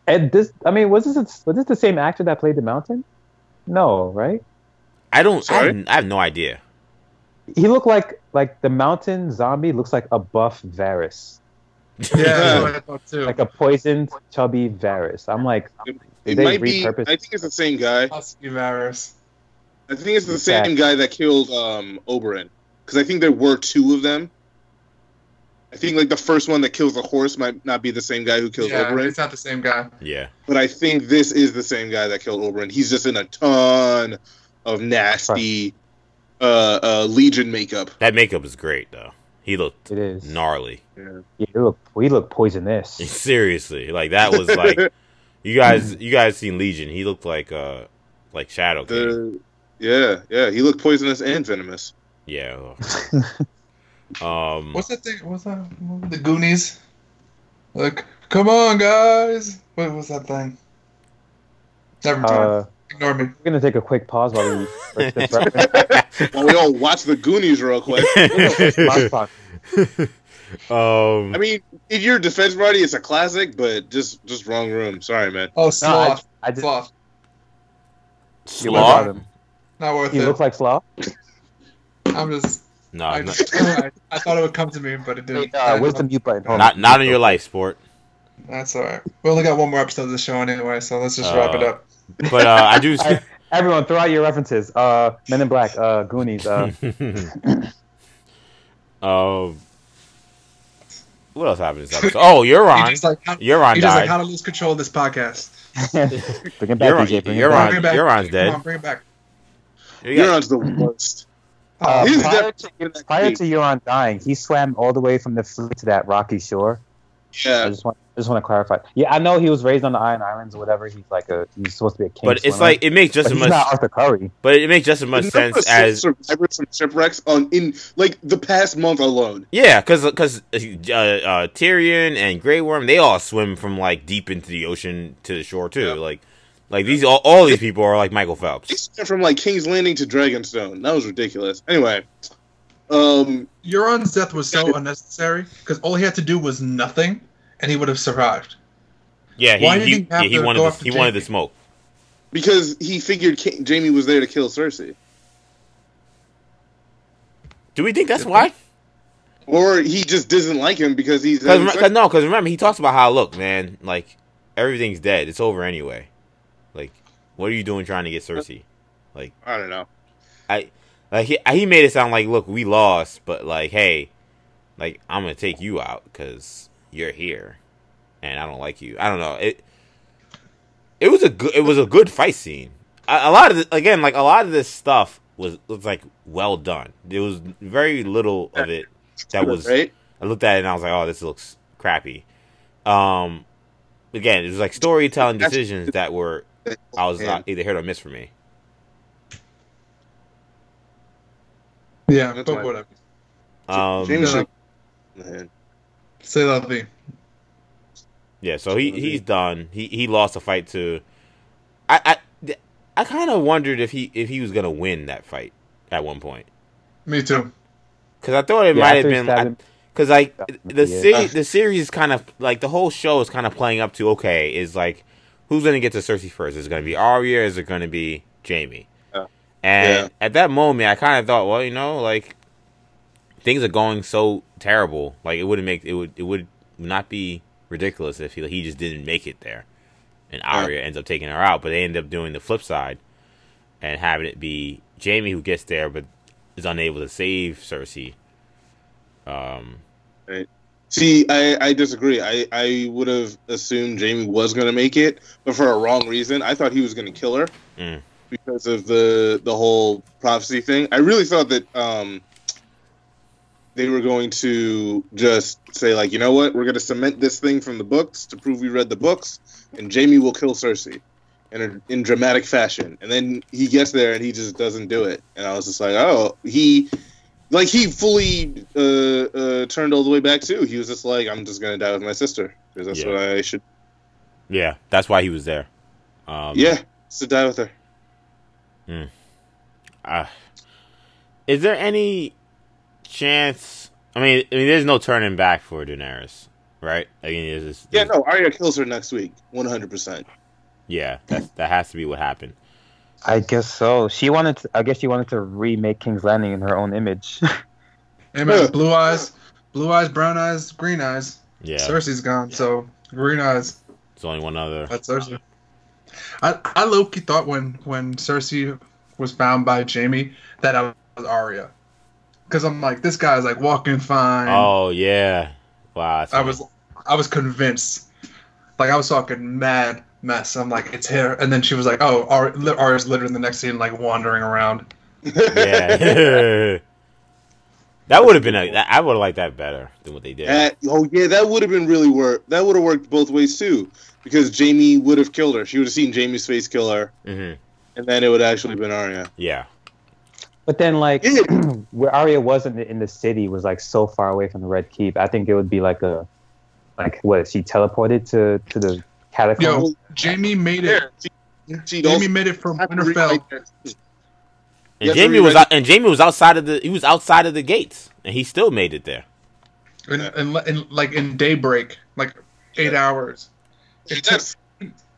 And this, I mean, was this was this the same actor that played the Mountain? No, right? I don't. I have, I have, no idea. He looked like like the Mountain zombie looks like a buff Varys. Yeah, I thought too. Like a poisoned, chubby Varys. I'm like, it might be. I think it's the same guy. Husky Varys. I think it's the same guy that killed um, Oberyn. Because I think there were two of them. I think like the first one that kills the horse might not be the same guy who kills yeah, Oberyn. It's not the same guy. Yeah. But I think this is the same guy that killed Oberyn. He's just in a ton of nasty uh, uh, Legion makeup. That makeup is great though. He looked it is gnarly. Yeah, yeah he look he looked poisonous. <laughs> Seriously, like that was like <laughs> you guys you guys seen Legion. He looked like uh like Shadow King. The, yeah, yeah, he looked poisonous and venomous. Yeah. <laughs> um. What's that thing? What's that? The Goonies. Like, come on, guys. What was that thing? Never mind. Uh, Ignore me. We're gonna take a quick pause while we. <laughs> while we all watch the Goonies real quick. <laughs> <laughs> um. I mean, in your defense, Marty, it's a classic, but just just wrong room. Sorry, man. Oh, sloth. No, I, I just, sloth. Sloth. Not worth he it. He looks like sloth. I'm just. No, I, just, <laughs> I, I, thought it would come to me, but it didn't. Hey, uh, where's the mute button? Hold not on. not in your life, sport. That's all right. We only got one more episode of the show anyway, so let's just uh, wrap it up. But uh, I do. <laughs> right, everyone, throw out your references. Uh, Men in Black, uh, Goonies. Uh. <laughs> uh, what else happened this episode? Oh, you're on. Like, you're on. You just like how to lose control of this podcast. bring it back, you're DJ. Bring you're on. Back. You're on. Dead. Come on, bring it back. Euron's the worst. Uh, prior, to, prior to Euron dying, he swam all the way from the fleet to that rocky shore. Yeah. I just want I just want to clarify. Yeah, I know he was raised on the Iron Islands or whatever. He's like a he's supposed to be a king. But it's like it makes just but as he's much. Not Arthur Curry. But it makes just as much sense as survivors from shipwrecks on in like the past month alone. Yeah, because because uh, uh, Tyrion and Grey Worm they all swim from like deep into the ocean to the shore too. Yeah. Like like these all, all these people are like Michael Phelps. From like King's Landing to Dragonstone. That was ridiculous. Anyway. Um, Euron's death was so unnecessary because all he had to do was nothing, and he would have survived. Yeah, he Why he, he, yeah, he wanted the, he wanted the smoke because he figured King, Jaime was there to kill Cersei. Do we think that's why? Or he just doesn't like him because he's Cause, cause no, because remember he talks about how look, man, like everything's dead, it's over anyway. Like, what are you doing trying to get Cersei? Like, I don't know. I like he he made it sound like, look, we lost, but like, hey, like I'm gonna take you out because you're here, and I don't like you. I don't know it. It was a good. It was a good fight scene. A, a lot of the, again, like a lot of this stuff was was like well done. There was very little of it that was. I looked at it and I was like, oh, this looks crappy. Um, again, it was like storytelling decisions that were I was not either hit or miss for me. Yeah, That's but whatever. Um, James Say that thing. Yeah, so he he's done. He he lost a fight to. I I, I kind of wondered if he if he was gonna win that fight at one point. Me too. Because I thought it yeah, might have been because like the yeah. series the series is kind of like the whole show is kind of playing up to okay is like who's gonna get to Cersei first? Is it gonna be Arya? Is it gonna be Jaime? And yeah. at that moment, I kind of thought, well, you know, like things are going so terrible. Like it wouldn't make it would it would not be ridiculous if he, he just didn't make it there, and Arya ends up taking her out. But they end up doing the flip side and having it be Jaime who gets there, but is unable to save Cersei. Um, right. See, I, I disagree. I, I would have assumed Jaime was going to make it, but for a wrong reason. I thought he was going to kill her. Mm because of the the whole prophecy thing. I really thought that um, they were going to just say like, you know what, we're going to cement this thing from the books to prove we read the books, and Jaime will kill Cersei in a, in dramatic fashion. And then he gets there and he just doesn't do it. And I was just like, oh, he. Like he fully uh, uh, turned all the way back too. He was just like, "I'm just gonna die with my sister because that's yeah. what I should." Yeah, that's why he was there. Um, yeah, to die with her. Hmm. Uh, is there any chance? I mean, I mean, there's no turning back for Daenerys, right? I mean, there's, there's, yeah, no, Arya kills her next week, one hundred percent. Yeah, that that has to be what happened. I guess so. She wanted. To, I guess she wanted to remake King's Landing in her own image. <laughs> hey man, blue eyes, blue eyes, brown eyes, green eyes. Yeah. Cersei's gone, so Green Eyes. It's only one other. That's Cersei. I I low key thought when when Cersei was found by Jaime that I was Arya, because I'm like this guy's like walking fine. Oh yeah, wow. I was I was convinced, like I was talking mad mess. I'm like it's here, and then she was like, oh, Arya's literally in the next scene like wandering around. Yeah. <laughs> That would have been a. I would have liked that better than what they did. Uh, oh yeah, that would have been really work. That would have worked both ways too, because Jaime would have killed her. She would have seen Jaime's face kill her, mm-hmm. and then it would actually been Arya. Yeah. But then, like, yeah. <clears throat> where Arya wasn't in the city was like so far away from the Red Keep. I think it would be like a, like what she teleported to to the catacombs. Yo, Jaime made it. Yeah, she, she made it from Winterfell. And Jaime was out, and Jaime was outside of the he was outside of the gates, and he still made it there. And, and, and like in daybreak, like eight yeah. hours. It took,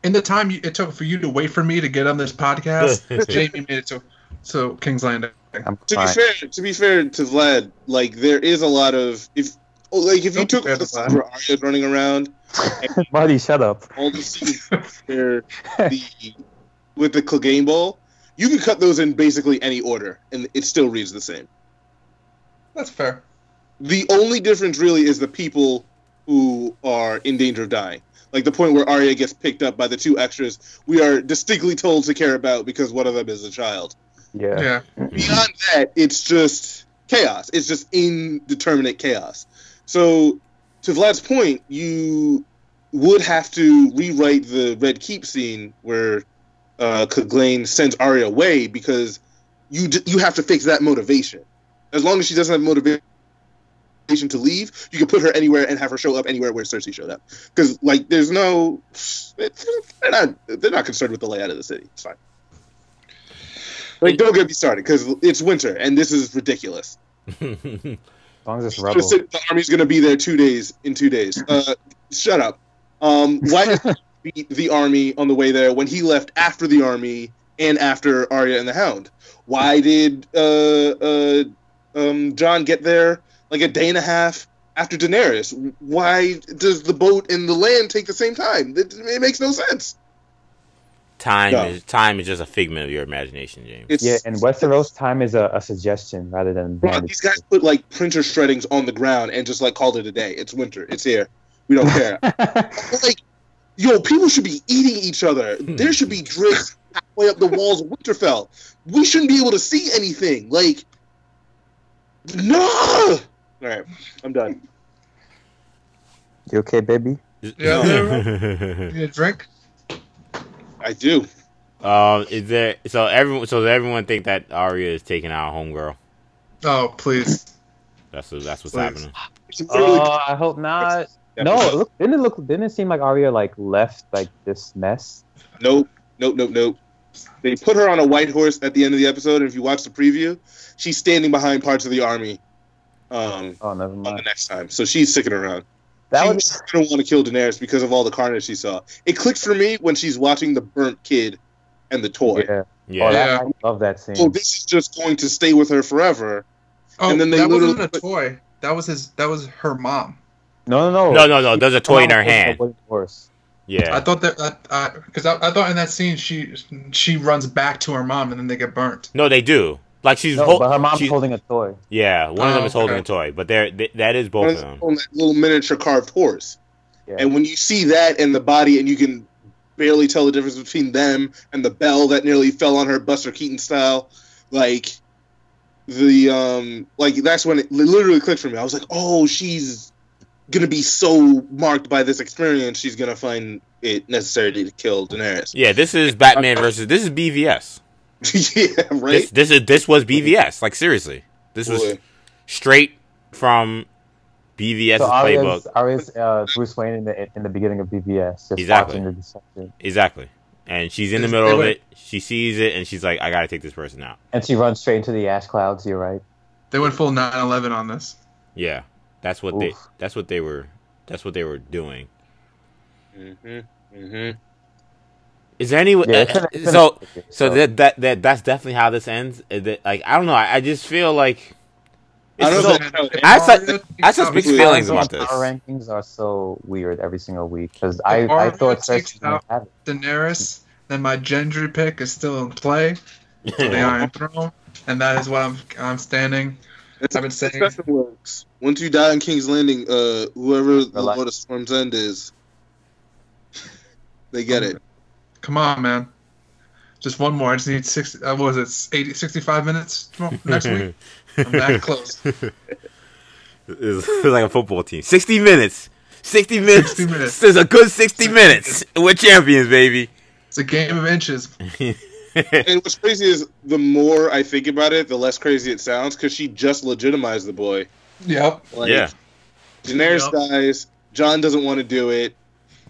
in the time it took for you to wait for me to get on this podcast, <laughs> Jaime made it to so King's Landing. to be fair, to be fair to Vlad, like there is a lot of if oh, like if you took the where Arya running around, <laughs> Marty, shut up. All the scenes where the with the Cleganebowl, you can cut those in basically any order, and it still reads the same. That's fair. The only difference really is the people who are in danger of dying. Like the point where Arya gets picked up by the two extras, we are distinctly told to care about because one of them is a child. Yeah. Yeah. Beyond that, it's just chaos. It's just indeterminate chaos. So, to Vlad's point, you would have to rewrite the Red Keep scene where uh, sends Arya away because you d- you have to fix that motivation. As long as she doesn't have motivation to leave, you can put her anywhere and have her show up anywhere where Cersei showed up. Because like, there's no, they're not they're not concerned with the layout of the city. It's fine. Like, don't get me started because it's winter and this is ridiculous. <laughs> as long as it's rebel. The army's gonna be there two days in two days. Uh, shut up. Um, why? <laughs> beat the army on the way there when he left after the army and after Arya and the Hound? Why did uh, uh, um, Jon get there like a day and a half after Daenerys? Why does the boat and the land take the same time? It, it makes no sense. Time no. is time is just a figment of your imagination, James. It's, yeah, and Westeros time is a, a suggestion rather than. these guys put like printer shreddings on the ground and just like called it a day. It's winter. It's here. We don't care. <laughs> like yo, people should be eating each other. Hmm. There should be drifts halfway up the walls of Winterfell. We shouldn't be able to see anything. Like, no. All right, I'm done. You okay, baby? Yeah. <laughs> you drink? I do. Um, is there so everyone? So does everyone think that Arya is taking out a Homegirl? Oh, please. That's what, that's what's please. happening. Oh, I hope not. No, it look, didn't it look? Didn't it seem like Arya like left like this mess? Nope, nope, nope, nope. They put her on a white horse at the end of the episode, and if you watch the preview, she's standing behind parts of the army. Um, oh, never mind. the next time, so she's sticking around. That she was gonna want to kill Daenerys because of all the carnage she saw. It clicked for me when she's watching the burnt kid and the toy. Yeah, yeah. Oh, that, I love that scene. So this is just going to stay with her forever. Oh, and then they that wasn't a toy. That was his. That was her mom. No, no, no, no, no, no. There's a toy in her hand. Horse. Yeah, I thought that because uh, I, I, thought in that scene she she runs back to her mom and then they get burnt. No, they do. Like she's, no, but her mom's she's, holding a toy. Yeah, one oh, of them is holding okay. a toy, but there that is both of them. On that little miniature carved horse, yeah. and when you see that in the body, and you can barely tell the difference between them and the bell that nearly fell on her, Buster Keaton style, like the um, like that's when it literally clicked for me. I was like, oh, she's gonna be so marked by this experience, she's gonna find it necessary to kill Daenerys. Yeah, this is Batman versus this is BVS. <laughs> yeah, right. This, this, is this was BVS. Like seriously, this was Boy. straight from BVS's so playbook. Arya's uh, Bruce Wayne in the in the beginning of BVS, exactly. the. Exactly. And she's in the middle of it. She sees it, and she's like, "I gotta take this person out." And she runs straight into the ash clouds. You're right. They went full 9/11 on this. Yeah. That's what Oof. they. That's what they were. That's what they were doing. Mm-hmm. Mm-hmm. Is there any yeah, uh, so so that that that that's definitely how this ends. That, like I don't know. I, I just feel like I don't know. I have such, I have such mixed feelings about this. Our rankings are so weird every single week because I, I thought Cersei out Daenerys, then my Gendry pick is still in play for the <laughs> Iron Throne, and that is what I'm I'm standing. It's, I've been saying. Works. Once you die in King's Landing, uh, whoever the Lord of Storm's End is, <laughs> they get it. Come on, man. Just one more. I just need six. Uh, what was it? 80, 65 minutes next week. I'm that <laughs> close. it's like a football team. 60 minutes. 60 minutes. 60 minutes. There's a good 60 minutes. We're champions, baby. It's a game of inches. <laughs> and what's crazy is the more I think about it, the less crazy it sounds because she just legitimized the boy. Yep. Like, yeah. Daenerys yep. dies. Jon doesn't want to do it.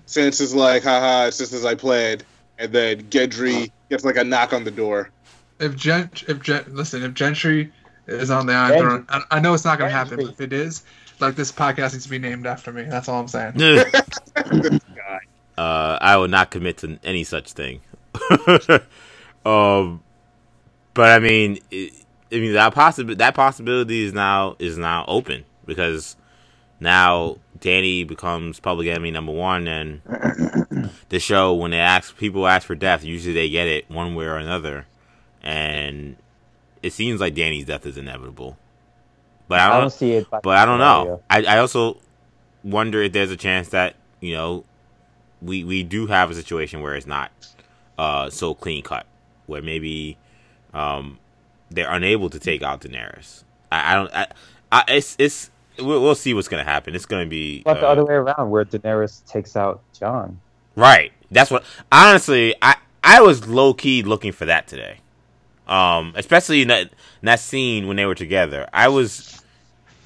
Sansa's like, haha, it's just as I planned. And then Gendry gets like a knock on the door. If Gent, if Gent, listen, if Gendry is on the Iron Throne, I, I, know it's not going to happen, but if it is, like this podcast needs to be named after me. That's all I'm saying. <laughs> uh, I will not commit to any such thing. <laughs> um, but I mean, it, I mean that possibility that possibility is now is now open because now Dany becomes public enemy number one, and <clears throat> the show when they ask people ask for death, usually they get it one way or another, and it seems like Dany's death is inevitable. But I don't, I don't see it. But I don't know. I, I also wonder if there's a chance that you know we we do have a situation where it's not uh, so clean cut, where maybe um, they're unable to take out Daenerys. I, I don't. I, I, it's it's we'll, we'll, see what's gonna happen. It's gonna be but uh, the other way around, where Daenerys takes out Jon. Right. That's what. Honestly, I I was low key looking for that today. Um, especially in that, in that scene when they were together. I was.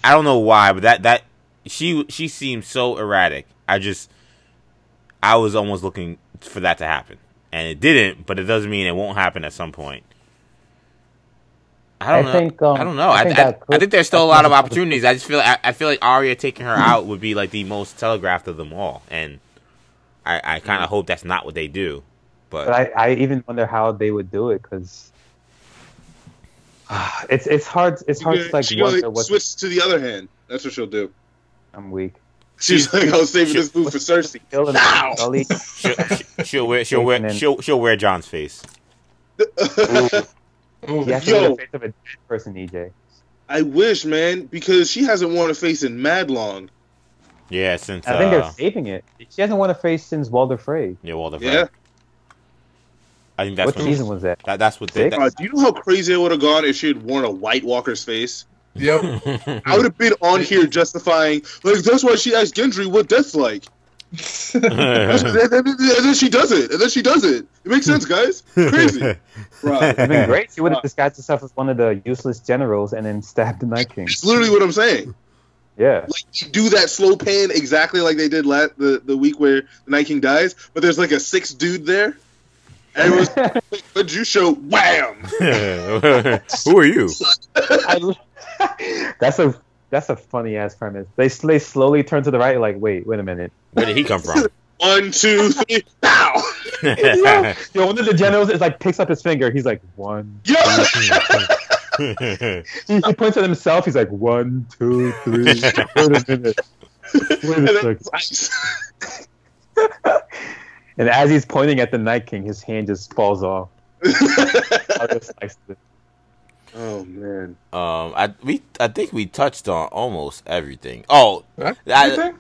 I don't know why, but that that she she seemed so erratic. I just I was almost looking for that to happen, and it didn't. But it doesn't mean it won't happen at some point. I don't I know. Think, um, I don't know. I, I, think, I, I think there's still a lot of opportunities. I just feel I, I feel like Arya taking her out would be like the most telegraphed of them all, and I, I kind of hope that's not what they do. But, but I, I even wonder how they would do it because uh, <sighs> it's it's hard. It's hard to like she wonder what switch to the other hand. That's what she'll do. I'm weak. She's like, I was saving this food for Cersei. Now. she'll, she'll wear she'll wear she'll she'll wear Jon's face. <laughs> Yes, Yo, the face of a dead person, EJ. I wish, man, because she hasn't worn a face in mad long. Yeah, since I think uh, they're saving it. She hasn't worn a face since Walder Frey. Yeah, Walder Frey. Yeah. I think that's what season was that? that that's what. They, uh, do you know how crazy it would have gone if she had worn a White Walker's face? Yep. <laughs> I would have been on here justifying like that's why she asked Gendry what death's like and, then she does it, and then she does it. It makes sense, guys. Crazy. <laughs> Right. It'd been great. She would have disguised herself as one of the useless generals and then stabbed the Night King. That's literally what I'm saying. Yeah. Like do that slow pan exactly like they did last the, the week where the Night King dies, but there's like a six dude there. And it was <laughs> but you show wham. <laughs> Who are you? that's a that's a funny ass premise. They they slowly turn to the right, like, wait, wait a minute. Where did he come from? <laughs> One, two, three, now. yo, <laughs> yo, one of the generals is like picks up his finger. He's like one. <laughs> Yeah. he, he points at himself. He's like one, two, three. Wait a minute. Wait a second. and as he's pointing at the Night King, his hand just falls off. Oh man. Um, I we I think we touched on almost everything. Oh, I,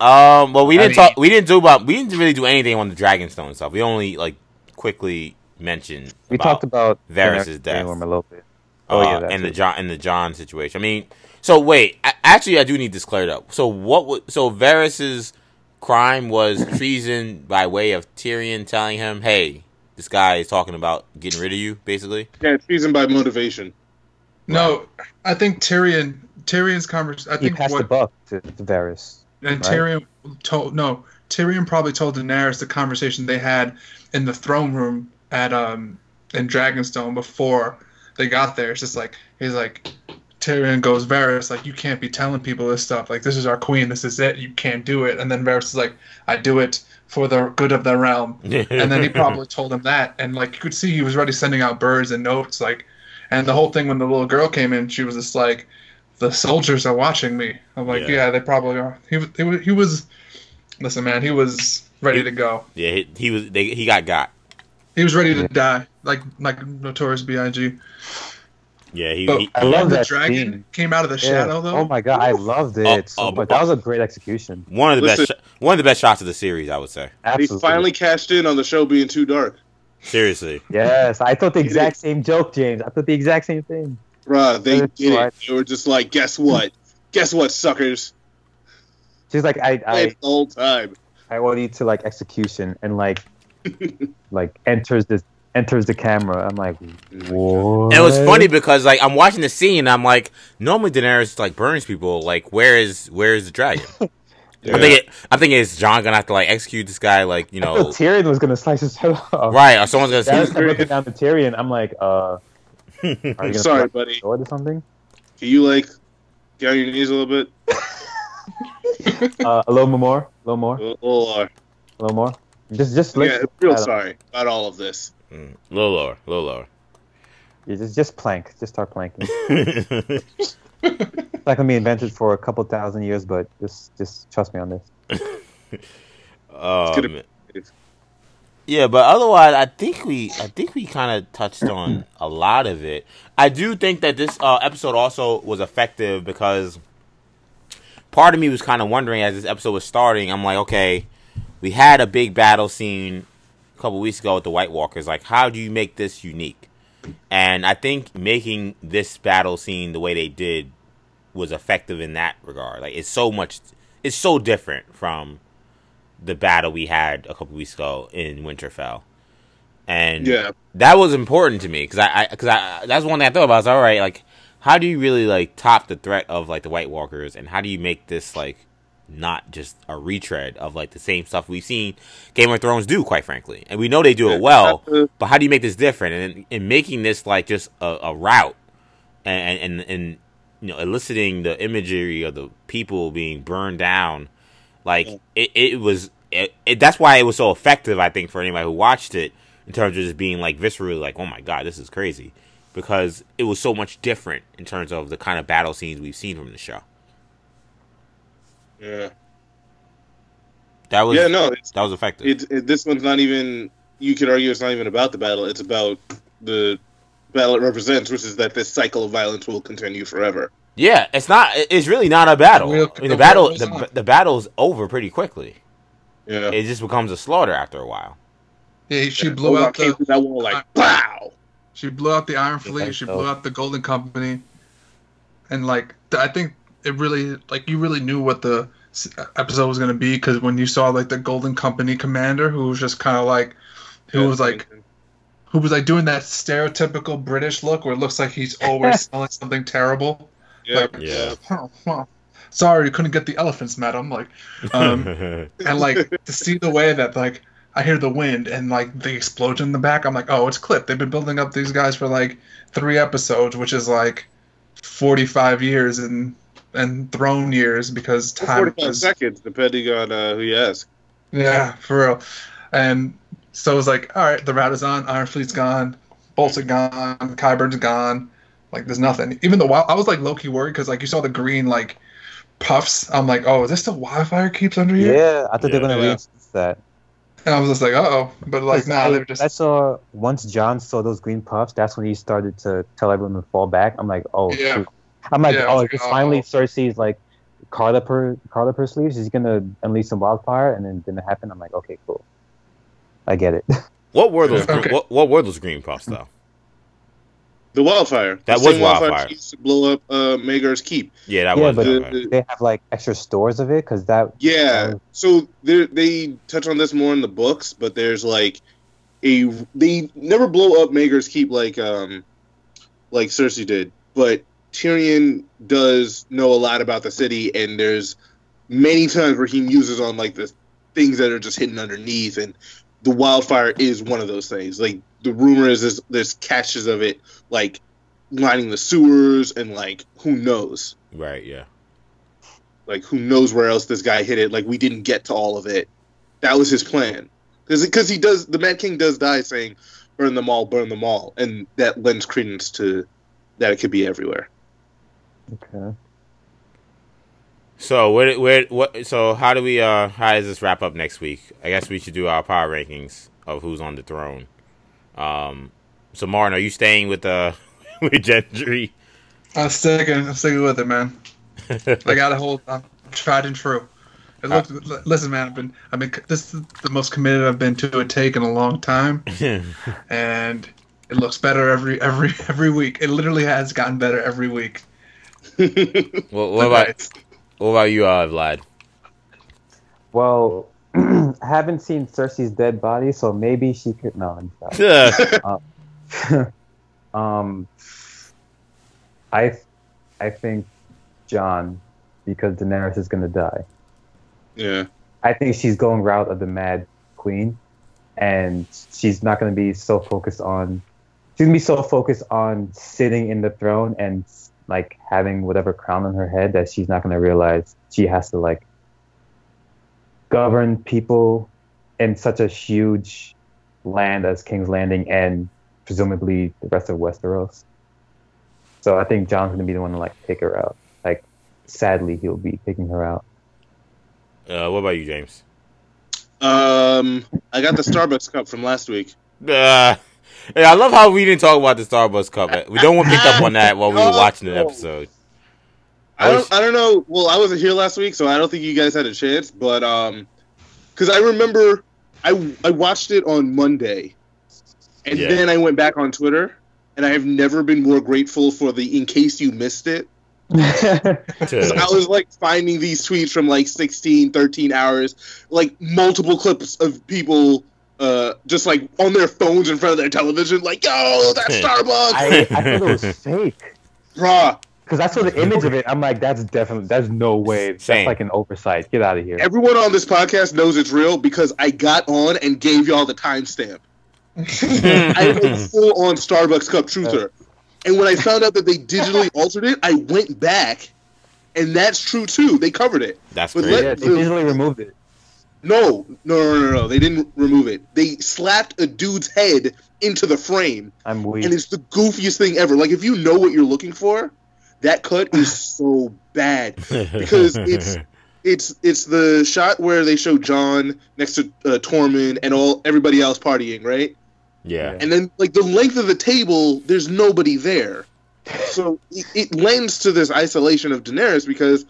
um, well, we didn't mean, talk. We didn't do about. We didn't really do anything on the Dragonstone stuff. We only like quickly mentioned. We talked about Varys' death. Oh uh, yeah, and the Jon and the Jon situation. I mean, so wait. I, actually, I do need this cleared up. So what? Was, so Varys's crime was treason by way of Tyrion telling him, "Hey, this guy is talking about getting rid of you, basically. Yeah, it's treason by motivation. No, I think Tyrion Tyrion's conversation. I he think passed what, the buck to, to Varys. And right? Tyrion told no. Tyrion probably told Daenerys the conversation they had in the throne room at um in Dragonstone before they got there. It's just like he's like Tyrion goes Varys like you can't be telling people this stuff. Like this is our queen. This is it. You can't do it. And then Varys is like I do it for the good of the realm. <laughs> and then he probably told him that, and like you could see he was already sending out birds and notes, like, and the whole thing when the little girl came in, she was just like, the soldiers are watching me. I'm like, yeah, yeah they probably are. He, he, he was, listen, man, he was ready he, to go. Yeah, he, he was. They, he got got. He was ready to die, like like Notorious B.I.G. Yeah, he. he I love the that dragon scene. came out of the yeah. shadow though. Oh my god, I loved oh, it. Oh, so oh, that was a great execution. One of the Listen, best. One of the best shots of the series, I would say. Absolutely. He finally cashed in on the show being too dark. Seriously. Yes, I thought the exact same joke, James. I thought the exact same thing. Bruh, they did it. They were just like, guess what? guess what, suckers? She's like, I, I, the whole time. I want you to like execution and like, <laughs> like enters this enters the camera. I'm like, what? it was funny because like I'm watching the scene. I'm like, normally Daenerys like burns people. Like, where is where is the dragon? <laughs> Yeah. I'm thinking, I'm thinking, is Jon gonna have to like execute this guy? Like, you know, Tyrion was gonna slice his head off. Right, or someone's gonna. That looking down to Tyrion. I'm like, uh, are you sorry, buddy. Sword or something? Can you like get on your knees a little bit? uh, a little more, a little more, a little, more, a little more. Just, just yeah, real sorry about all of this. Mm, a little lower, a little lower. Yeah, just, just plank. Just start planking. <laughs> it's not gonna be invented for a couple thousand years, but just, just trust me on this. <laughs> um, yeah, but otherwise, I think we, I think we kind of touched <clears throat> on a lot of it. I do think that this uh, episode also was effective because part of me was kind of wondering as this episode was starting. I'm like, okay, we had a big battle scene a couple weeks ago with the White Walkers. Like, how do you make this unique? And I think making this battle scene the way they did was effective in that regard. Like, it's so much, it's so different from the battle we had a couple weeks ago in Winterfell. And yeah, that was important to me because I, because I, I, that's one thing I thought about. I was all right, like, how do you really like top the threat of like the White Walkers, and how do you make this like not just a retread of like the same stuff we've seen Game of Thrones do, quite frankly. And we know they do it well, but how do you make this different? And in, in making this like just a, a route and, and, and, you know, eliciting the imagery of the people being burned down, like it, it was, it, it, that's why it was so effective, I think, for anybody who watched it in terms of just being like viscerally like, oh my God, this is crazy. Because it was so much different in terms of the kind of battle scenes we've seen from the show. Yeah. That was yeah no that was effective. It, it, this one's not even. You could argue it's not even about the battle. It's about the battle it represents, which is that this cycle of violence will continue forever. Yeah, it's not. It's really not a battle. I mean, the battle, the, the battle's over pretty quickly. Yeah, it just becomes a slaughter after a while. Yeah, she blew out the that wall like wow. She blew out the Iron Fleet. She blew out the Golden Company, and like I think it really like you really knew what the episode was going to be because when you saw like the Golden Company commander who was just kind of like who was like who was like doing that stereotypical British look where it looks like he's always <laughs> selling something terrible. Yeah, like, yeah. <laughs> Oh, sorry, you couldn't get the elephants, madam. Like, um, <laughs> and like to see the way that like I hear the wind and like the explosion in the back. I'm like, oh, it's clipped. They've been building up these guys for like three episodes, which is like 45 years and and throne years because time 45 is, seconds depending on uh, who you ask. Yeah, for real. And so it was like, all right, the route is on. Iron Fleet's gone. Bolts are gone. Qyburn's gone. Like there's nothing. Even the wild, I was like low key worried because like you saw the green like puffs. I'm like, oh, is this the wildfire keeps under here? Yeah, I thought yeah, they're gonna yeah. reinstance that. And I was just like, oh, but like now nah, they're just. I saw once Jon saw those green puffs. That's when he started to tell everyone to fall back. I'm like, oh, yeah. Shoot. I'm like, yeah, oh, it's oh. finally Cersei's like card up her card up her sleeves. She's gonna unleash some wildfire, and then didn't happen. I'm like, okay, cool. I get it. <laughs> What were those? okay. what, what were those green puffs though? The wildfire. That the was wildfire. wildfire. Used to blow up uh, Maegor's keep. Yeah, that yeah, was. But the, they have like extra stores of it because that. Yeah, so they touch on this more in the books, but there's like a they never blow up Maegor's keep like um like Cersei did, but Tyrion does know a lot about the city, and there's many times where he muses on like the things that are just hidden underneath, and the wildfire is one of those things. Like the rumor is there's, there's caches of it, like lining the sewers, and like who knows? Right. Yeah. Like who knows where else this guy hit it? Like we didn't get to all of it. That was his plan. Because he does, the Mad King does die saying, "Burn them all, burn them all," and that lends credence to that it could be everywhere. Okay. So where where what? So how do we uh how does this wrap up next week? I guess we should do our power rankings of who's on the throne. Um, so Martin, are you staying with uh <laughs> with Gendry? I'm sticking. I'm sticking with it, man. <laughs> I got to hold. I'm tried and true. Look, uh, listen, man. I've been. I've been. This is the most committed I've been to a take in a long time, <laughs> and it looks better every every every week. It literally has gotten better every week. Well, what <laughs> about what about you, uh, Vlad? Well, <clears throat> I haven't seen Cersei's dead body, so maybe she could. No, I'm <laughs> um, <laughs> um, I, I think Jon, because Daenerys is gonna die. Yeah. I think she's going route of the Mad Queen, and she's not gonna be so focused on. She's gonna be so focused on sitting in the throne and like having whatever crown on her head that she's not gonna realize she has to like govern people in such a huge land as King's Landing and presumably the rest of Westeros. So I think Jon's gonna be the one to like pick her out. Like, sadly, he'll be picking her out. Uh, what about you, James? Um, I got the Starbucks cup from last week. Uh, <laughs> I love how we didn't talk about the Starbucks cup. We don't want to pick up on that while we were watching the episode. I don't, I don't know. Well, I wasn't here last week, so I don't think you guys had a chance. But um, because I remember I I watched it on Monday, and yeah. then I went back on Twitter, and I have never been more grateful for the in case you missed it. <laughs> I was like finding these tweets from like 16, 13 hours, like multiple clips of people uh, just like on their phones in front of their television, like, yo, that's Starbucks. I, I thought it was fake. Bruh, because I saw the image of it. I'm like, that's definitely, that's no way. That's Same. like an oversight. Get out of here. Everyone on this podcast knows it's real because I got on and gave y'all the timestamp. <laughs> I am full on Starbucks cup truther. And when I found out that they digitally <laughs> altered it, I went back, and that's true too. They covered it. That's but great. Let, yeah, they digitally removed it. No, no, no, no, no. They didn't remove it. They slapped a dude's head into the frame. I'm weak. And it's the goofiest thing ever. Like if you know what you're looking for, that cut is <laughs> so bad because it's it's it's the shot where they show Jon next to uh, Tormund and all everybody else partying, right? Yeah. And then like the length of the table, there's nobody there, <laughs> so it, it lends to this isolation of Daenerys because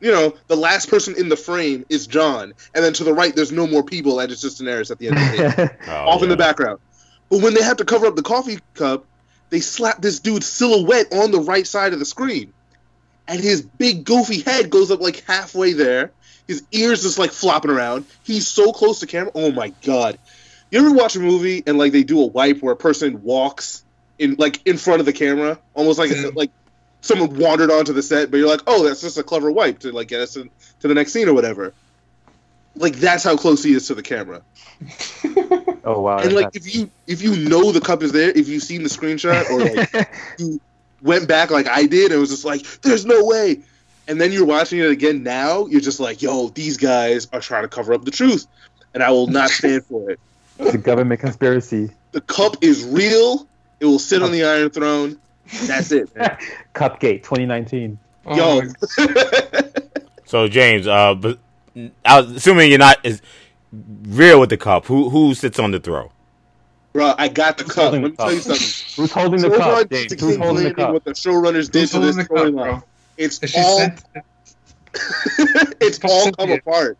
you know the last person in the frame is Jon, and then to the right there's no more people, and it's just Daenerys at the end of the table, <laughs> oh, off yeah. in the background. But when they have to cover up the coffee cup, they slap this dude's silhouette on the right side of the screen. And his big goofy head goes up like halfway there. His ears just like flopping around. He's so close to camera. Oh my god. You ever watch a movie and like they do a wipe where a person walks in like in front of the camera, almost like mm. like someone wandered onto the set, but you're like, oh, that's just a clever wipe to like get us in, to the next scene or whatever. Like that's how close he is to the camera. <laughs> oh wow! And like if you if you know the cup is there, if you've seen the screenshot or like <laughs> you went back like I did, and was just like, there's no way. And then you're watching it again now, you're just like, yo, these guys are trying to cover up the truth, and I will not stand for it. <laughs> The government conspiracy. The cup is real. It will sit on oh. the Iron Throne. That's it. <laughs> Cupgate 2019. Yo. <laughs> so James, uh, but I was assuming you're not as real with the cup. Who who sits on the throne? Bro, I got the Who's cup. Let me tell you something. Who's holding the cup? Who's holding the cup? What the showrunners did to this storyline. It's all. <laughs> it's all come apart.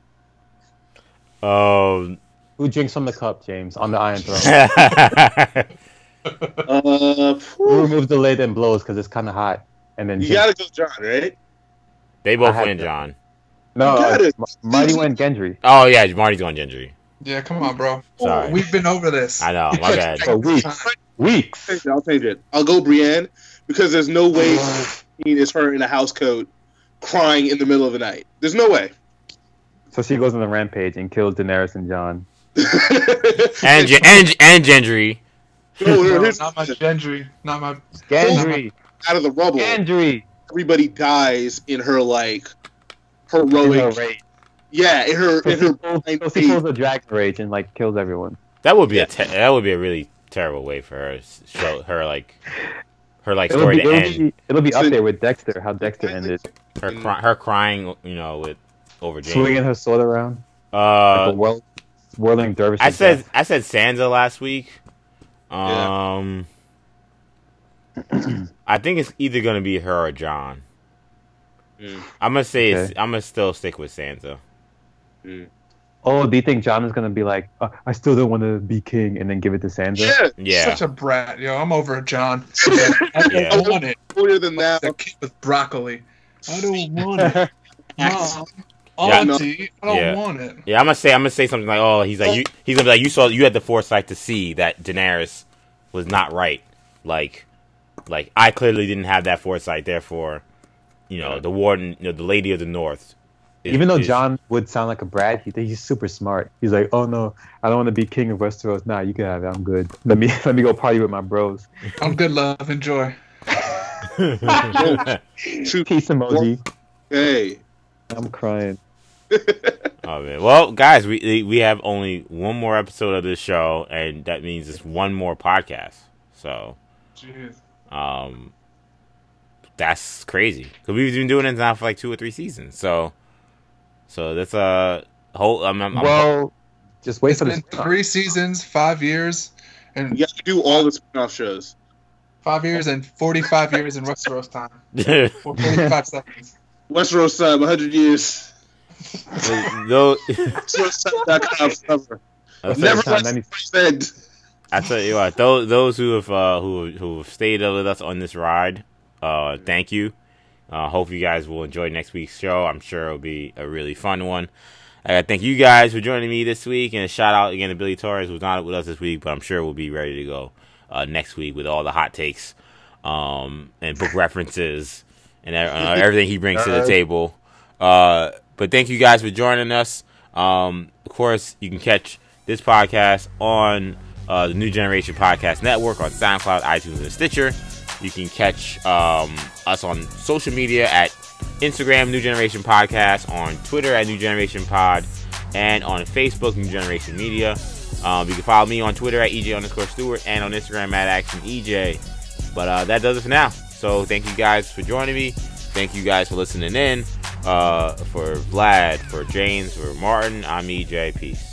Um. Who drinks from the cup, James, on the Iron Throne? Uh, Who removes the lid and blows because it's kind of hot, and then you gotta go, Jon, right? They both win, Jon. No, uh, Marty went Gendry. Oh yeah, Marty's going Gendry. Yeah, come on, bro. Sorry. We've been over this. I know, my bad. <laughs> For weeks. Weeks. I'll change it. I'll go Brienne because there's no way <sighs> is her in a house coat crying in the middle of the night. There's no way. So she goes on the rampage and kills Daenerys and Jon. and, and and Gendry. No, no, no, not my Gendry. Not my Gendry. Out of the rubble. Gendry. Everybody dies in her like heroic. In her yeah, in her so in her. Pulls, so she pulls a dragon rage and like kills everyone. That would be yeah. a te- that would be a really terrible way for her show her like her like story it'll be, to it'll end. Be, it'll be up there with Dexter. How Dexter ended. Her cry, her crying, you know, with over James. Swinging her sword around. Uh, like a whirl, whirling dervish. I said I said Sansa last week. Um, yeah. I think it's either gonna be her or Jon. Mm. I'm gonna say okay. I'm gonna still stick with Sansa. Mm. Oh, do you think Jon is gonna be like, uh, I still don't want to be king, and then give it to Sansa? Yeah, yeah. Such a brat, yo. I'm over Jon. <laughs> I don't yeah. want it. Older than that. That kid with broccoli. I don't want it. <laughs> Mom, Oh, Auntie, I don't yeah. want it. Yeah, I'm gonna say I'm gonna say something like, oh, he's like, you, he's gonna be like, you saw, you had the foresight to see that Daenerys was not right. Like, like I clearly didn't have that foresight. Therefore, you know, the warden, you know, the lady of the north. Is, Even though is, Jon would sound like a brat, he he's super smart. He's like, oh no, I don't want to be king of Westeros. Nah, you can have it. I'm good. Let me <laughs> let me go party with my bros. I'm good, love. Enjoy. <laughs> <laughs> Peace emoji. Hey. I'm crying. <laughs> oh man. Well, guys, we we have only one more episode of this show, and that means it's one more podcast. So, Jeez. um, that's crazy because we've been doing it now for like two or three seasons. So, so that's a whole. I'm, I'm, well, I'm, just wait it's for been three seasons, five years, and you have to do all the spin-off shows. Five years and forty-five years in Westeros time. <laughs> forty-five seconds. Westeros time, hundred years. Those. Never said. I tell you what, those those who have uh, who who have stayed with us on this ride, uh, thank you. Uh, hope you guys will enjoy next week's show. I'm sure it'll be a really fun one. I thank you guys for joining me this week, and a shout out again to Billy Torres, who's not with us this week, but I'm sure we'll be ready to go uh, next week with all the hot takes um, and book references and uh, everything he brings to the table. Uh, but thank you guys for joining us. Um, of course, you can catch this podcast on uh, the New Generation Podcast Network on SoundCloud, iTunes, and Stitcher. You can catch um, us on social media at Instagram, New Generation Podcast, on Twitter at New Generation Pod, and on Facebook, New Generation Media. Um, you can follow me on Twitter at EJ underscore Stewart and on Instagram at Action EJ. But uh, that does it for now. So thank you guys for joining me. Thank you guys for listening in. Uh, for Vlad, for James, for Martin, I'm EJ. Peace.